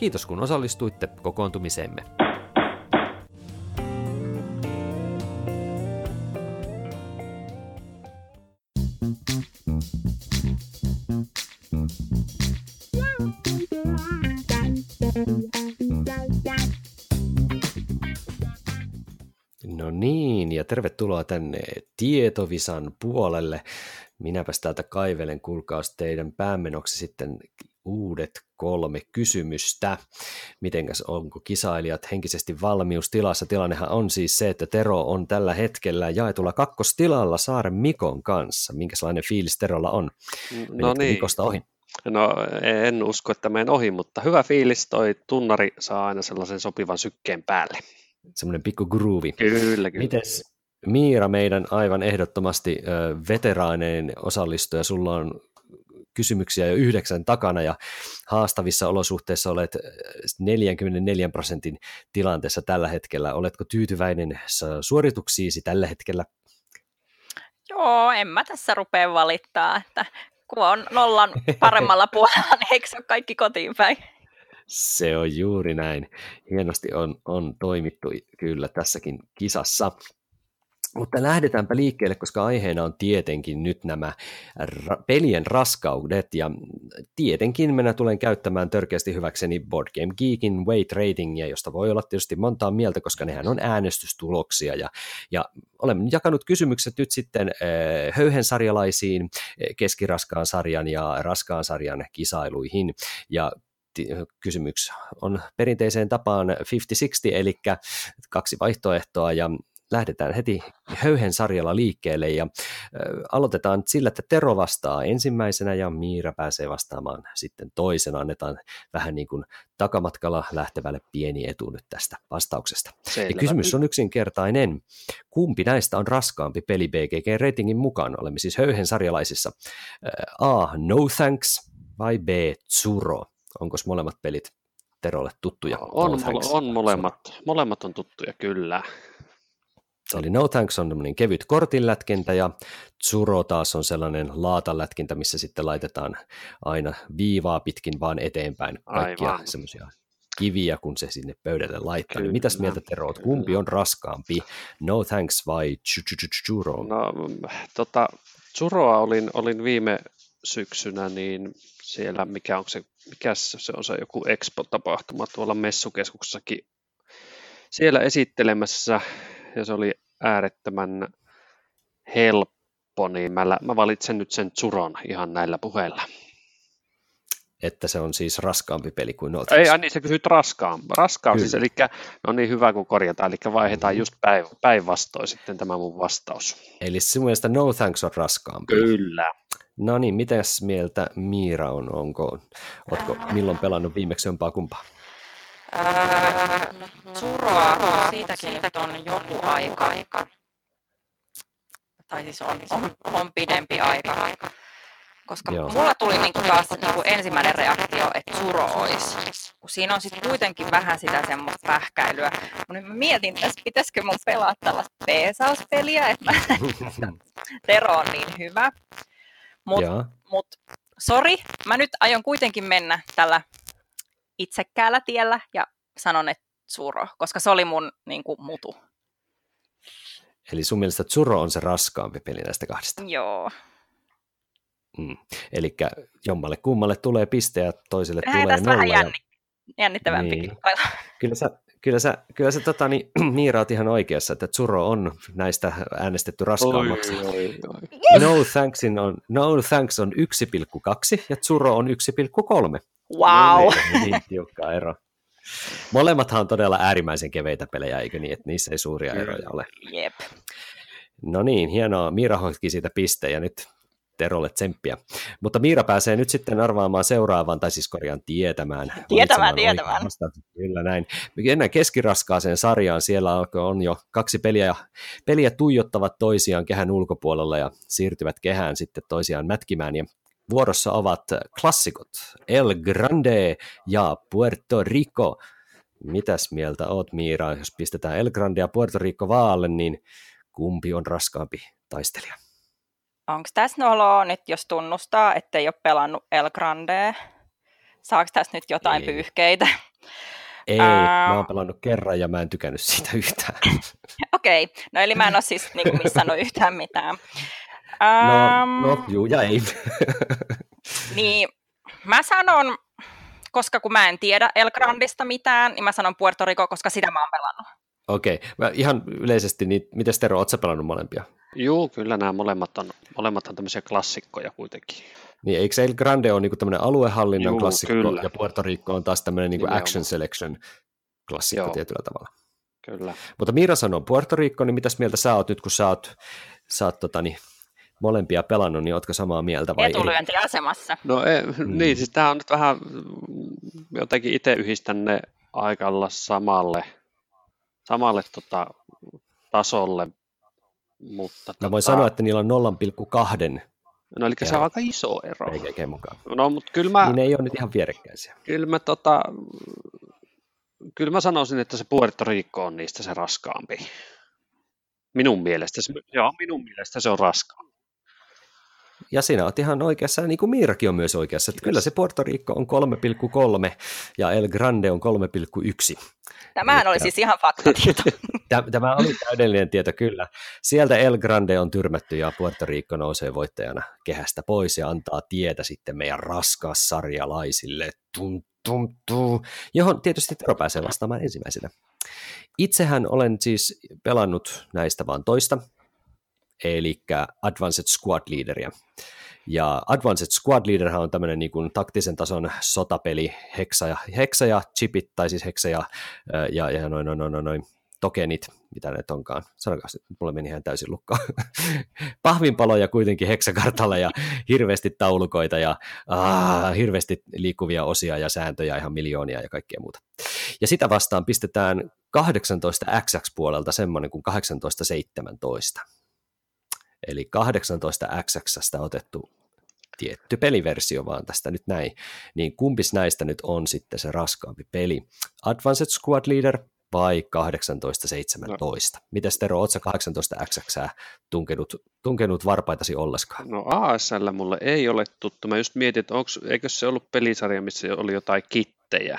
Kiitos kun osallistuitte kokoontumiseemme. No niin, ja tervetuloa tänne Tietovisan puolelle. Minäpäs täältä kaivelen, kuulkaas teidän päämenoksi sitten uudet kolme kysymystä. Mitenkäs onko kisailijat henkisesti valmiustilassa? Tilannehan on siis se, että Tero on tällä hetkellä jaetulla kakkostilalla Saaren Mikon kanssa. Minkälainen fiilis Terolla on? no niin. Mikosta ohi? No en usko, että menen ohi, mutta hyvä fiilis. Toi tunnari saa aina sellaisen sopivan sykkeen päälle. Semmoinen pikku groovy. Kyllä, kyllä. Mites Miira, meidän aivan ehdottomasti veteraaneen osallistuja, sulla on kysymyksiä jo yhdeksän takana ja haastavissa olosuhteissa olet 44 prosentin tilanteessa tällä hetkellä. Oletko tyytyväinen suorituksiisi tällä hetkellä? Joo, en mä tässä rupea valittaa, että kun on nollan paremmalla puolella, niin eikö se ole kaikki kotiin päin? Se on juuri näin. Hienosti on, on toimittu kyllä tässäkin kisassa. Mutta lähdetäänpä liikkeelle, koska aiheena on tietenkin nyt nämä ra- pelien raskaudet, ja tietenkin minä tulen käyttämään törkeästi hyväkseni Board Game Geekin weight ratingia, josta voi olla tietysti montaa mieltä, koska nehän on äänestystuloksia, ja, ja olen jakanut kysymykset nyt sitten äh, höyhensarjalaisiin, äh, keskiraskaan sarjan ja raskaan sarjan kisailuihin, ja kysymys on perinteiseen tapaan 50-60, eli kaksi vaihtoehtoa, ja lähdetään heti höyhen sarjalla liikkeelle ja aloitetaan sillä, että Tero vastaa ensimmäisenä ja Miira pääsee vastaamaan sitten toisena. Annetaan vähän niin kuin takamatkalla lähtevälle pieni etu nyt tästä vastauksesta. Selvä. Ja kysymys on yksinkertainen. Kumpi näistä on raskaampi peli BGG-ratingin mukaan? Olemme siis höyhen sarjalaisissa. A. No Thanks vai B. Tsuro? Onko molemmat pelit Terolle tuttuja? On, no on molemmat. Molemmat on tuttuja, kyllä. Eli No Thanks on tämmöinen kevyt kortinlätkintä ja Tsuro taas on sellainen laatalätkintä, missä sitten laitetaan aina viivaa pitkin vaan eteenpäin kaikkia semmoisia kiviä, kun se sinne pöydälle laittaa. Niin mitäs mieltä Tero oot? Kumpi on raskaampi? No Thanks vai Churo? No tota, Churoa olin, olin viime syksynä, niin siellä, mikä on se, mikä se on se joku Expo-tapahtuma tuolla messukeskuksessakin siellä esittelemässä ja se oli äärettömän helppo, niin mä, mä valitsen nyt sen Zuron ihan näillä puheilla. Että se on siis raskaampi peli kuin Not Ei, niin sä kysyt raskaan. Raskaan siis, eli no niin hyvä kun korjataan, eli vaihdetaan just päin, päinvastoin sitten tämä mun vastaus. Eli sinun mielestä No Thanks on raskaampi? Kyllä. No niin, mitäs mieltä Miira on? Onko, ootko milloin pelannut viimeksi jompaa kumpaa? Suroa siitäkin nyt on joku aika. Tai siis on, on, on pidempi aika. Koska Joo. mulla tuli niinku taas niinku ensimmäinen reaktio, että Suro olisi. Kun siinä on sitten kuitenkin vähän sitä semmoista pähkäilyä. Mä mietin tässä, pitäisikö mun pelaa tällaista peesauspeliä, että Tero on niin hyvä. Mutta mut, sori, mä nyt aion kuitenkin mennä tällä itsekkäällä tiellä ja sanon, että Tsuro, koska se oli mun niin kuin, mutu. Eli sun mielestä Tsuro on se raskaampi peli näistä kahdesta? Joo. Mm. Eli jommalle kummalle tulee piste ja toiselle Lähdetään tulee nolla. vähän jänni, jännittävämpi niin. Kyllä sä, kyllä sä, kyllä sä tota, niin, Miira oot ihan oikeassa, että Tsuro on näistä äänestetty raskaammaksi. Oi, oi, oi. No, Thanksin on, no Thanks on 1,2 ja Tsuro on 1,3. Wow. No niin, niin tiukka ero. Molemmathan on todella äärimmäisen keveitä pelejä, eikö niin, että niissä ei suuria eroja ole. Jep. No niin, hienoa. Miira hoitki siitä pisteen nyt Terolle tsemppiä. Mutta Miira pääsee nyt sitten arvaamaan seuraavan, tai siis korjaan tietämään. Tietämään, tietämään. Kyllä näin. Mennään keskiraskaaseen sarjaan. Siellä on jo kaksi peliä, ja peliä tuijottavat toisiaan kehän ulkopuolella ja siirtyvät kehään sitten toisiaan mätkimään. Ja Vuorossa ovat klassikot El Grande ja Puerto Rico. Mitäs mieltä oot Miira, jos pistetään El Grande ja Puerto Rico vaalle, niin kumpi on raskaampi taistelija? Onko tässä noloa nyt, jos tunnustaa, ettei ole pelannut El Grande? Saako tässä nyt jotain Ei. pyyhkeitä? Ei, mä oon pelannut kerran ja mä en tykännyt siitä yhtään. Okei, okay. no eli mä en ole siis niin missannut yhtään mitään. No, no juu ja ei. niin, mä sanon, koska kun mä en tiedä El Grandista mitään, niin mä sanon Puerto Rico, koska sitä mä oon pelannut. Okei, okay. ihan yleisesti, niin miten Tero, ootko pelannut molempia? Joo, kyllä nämä molemmat on, molemmat on tämmöisiä klassikkoja kuitenkin. Niin, eikö El Grande ole niinku tämmöinen aluehallinnan Juu, klassikko, kyllä. ja Puerto Rico on taas tämmöinen niinku action selection klassikko Joo. tietyllä tavalla? Kyllä. Mutta Miira sanoo Puerto Rico, niin mitäs mieltä sä oot nyt, kun sä oot, sä oot tota, niin, molempia pelannut, niin ootko samaa mieltä vai Etulyöntiasemassa. No ei, mm. niin, siis tämä on nyt vähän, jotenkin itse yhdistän ne aikalla samalle, samalle tota, tasolle, mutta... Mä voin tota, sanoa, että niillä on 0,2 No eli se on aika iso ero. PGG mukaan. No, mutta kyllä mä... Niin ne ei ole nyt ihan vierekkäisiä. Kyllä mä, tota, kyllä mä sanoisin, että se Puerto Rico on niistä se raskaampi. Minun mielestä se, joo, minun mielestä se on raskaampi. Ja sinä olet ihan oikeassa, niin kuin Miirakin on myös oikeassa, että kyllä se Puerto Rico on 3,3 ja El Grande on 3,1. Tämähän oli siis ihan faktatieto. Tämä oli täydellinen tieto, kyllä. Sieltä El Grande on tyrmätty ja Puerto Rico nousee voittajana kehästä pois ja antaa tietä sitten meidän raskaas sarjalaisille, tum, tum, tum, johon tietysti Tero pääsee vastaamaan ensimmäisenä. Itsehän olen siis pelannut näistä vain toista, eli Advanced Squad Leaderia. Ja Advanced Squad Leader on tämmöinen niin kuin taktisen tason sotapeli, heksa ja, heksa ja chipit, tai siis heksa ja, ja, ja noin, noin, noin, noin tokenit, mitä ne onkaan. Sanokaa nyt, mulle meni ihan täysin lukkoon. Pahvinpaloja kuitenkin heksakartalla ja hirveästi taulukoita ja aah, hirveästi liikkuvia osia ja sääntöjä ihan miljoonia ja kaikkea muuta. Ja sitä vastaan pistetään 18XX puolelta semmoinen kuin 1817. Eli 18XX otettu tietty peliversio vaan tästä nyt näin, niin kumpis näistä nyt on sitten se raskaampi peli? Advanced Squad Leader vai 1817? No. Mites Tero, ootko 18XX tunkenut, tunkenut varpaitasi olleskaan? No ASL mulle ei ole tuttu. Mä just mietin, että onko, eikö se ollut pelisarja, missä oli jotain kittejä?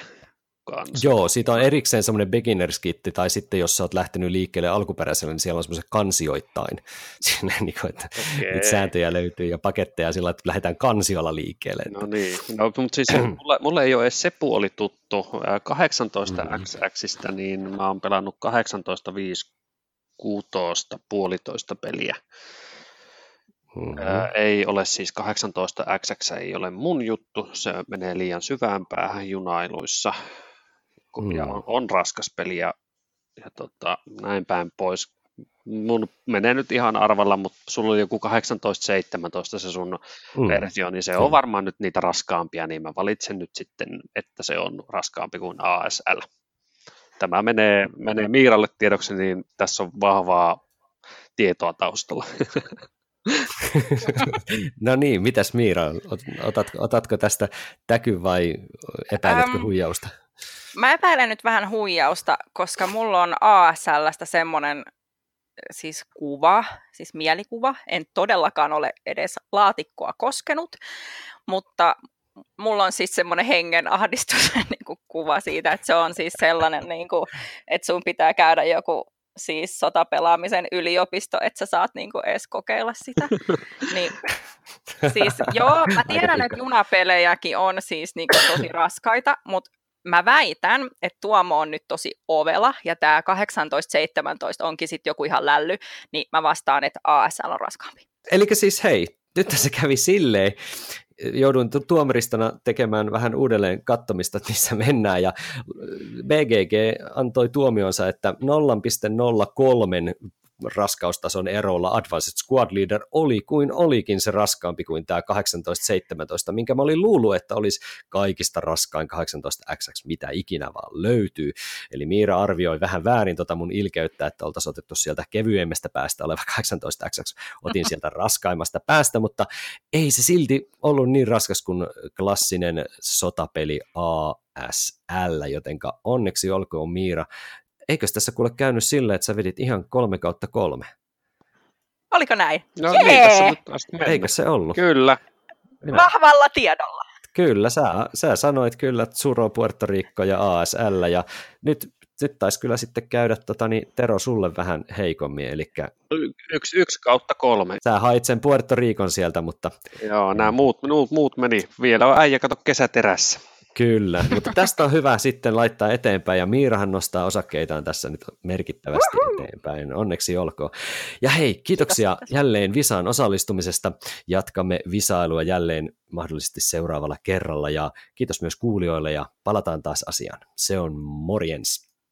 Kanssa. Joo, siitä on erikseen semmoinen beginnerskitti, tai sitten jos sä oot lähtenyt liikkeelle alkuperäisellä, niin siellä on semmoiset kansioittain, Siinä, niin kuin, että okay. niitä sääntöjä löytyy ja paketteja sillä, että lähdetään kansiolla liikkeelle. No niin, no, mutta siis mulle, mulle ei ole edes se puoli tuttu. 18 mm. XXistä, niin mä oon pelannut 18 5 16 puolitoista peliä. Mm-hmm. Ää, ei ole siis 18 XX ei ole mun juttu, se menee liian syvään päähän junailuissa. Ja on, on raskas peli ja, ja tota, näin päin pois. Mun menee nyt ihan arvalla, mutta sulla oli joku 18-17 se sun mm. versio, niin se on varmaan nyt niitä raskaampia, niin mä valitsen nyt sitten, että se on raskaampi kuin ASL. Tämä menee, menee Miiralle tiedoksi, niin tässä on vahvaa tietoa taustalla. no niin, mitäs Miira, otatko, otatko tästä täky vai epäiletkö um, huijausta? Mä epäilen nyt vähän huijausta, koska mulla on ASLstä semmoinen siis kuva, siis mielikuva. En todellakaan ole edes laatikkoa koskenut, mutta mulla on siis semmoinen hengen ahdistus niin kuin kuva siitä, että se on siis sellainen, niin kuin, että sun pitää käydä joku siis sotapelaamisen yliopisto, että sä saat niin kuin edes kokeilla sitä. niin, siis joo, mä tiedän, että junapelejäkin on siis niin kuin tosi raskaita, mutta mä väitän, että Tuomo on nyt tosi ovela, ja tämä 18-17 onkin sitten joku ihan lälly, niin mä vastaan, että ASL on raskaampi. Eli siis hei, nyt se kävi silleen, jouduin tuomaristona tekemään vähän uudelleen kattomista, missä mennään, ja BGG antoi tuomionsa, että 0,03 raskaustason erolla Advanced Squad Leader oli kuin olikin se raskaampi kuin tämä 1817, minkä mä olin luullut, että olisi kaikista raskain 18XX, mitä ikinä vaan löytyy. Eli Miira arvioi vähän väärin tota mun ilkeyttä, että oltaisiin otettu sieltä kevyemmästä päästä oleva 18XX, otin sieltä raskaimmasta päästä, mutta ei se silti ollut niin raskas kuin klassinen sotapeli ASL, jotenka onneksi olkoon Miira eikö tässä kuule käynyt silleen, että sä vedit ihan kolme kautta kolme? Oliko näin? No Jee! niin, tässä nyt taas Eikö se ollut? Kyllä. Minä. Vahvalla tiedolla. Kyllä, sä, sä sanoit kyllä Suro, Puerto Rico ja ASL, ja nyt, nyt taisi kyllä sitten käydä tota, niin Tero sulle vähän heikommin, eli... Yksi, yksi kautta kolme. Sä hait sen Puerto Ricon sieltä, mutta... Joo, nämä muut, muut, muut meni. Vielä on äijä, kato kesäterässä. Kyllä, mutta tästä on hyvä sitten laittaa eteenpäin ja Miirahan nostaa osakkeitaan tässä nyt merkittävästi eteenpäin. Onneksi olkoon. Ja hei, kiitoksia jälleen Visaan osallistumisesta. Jatkamme visailua jälleen mahdollisesti seuraavalla kerralla ja kiitos myös kuulijoille ja palataan taas asiaan. Se on morjens.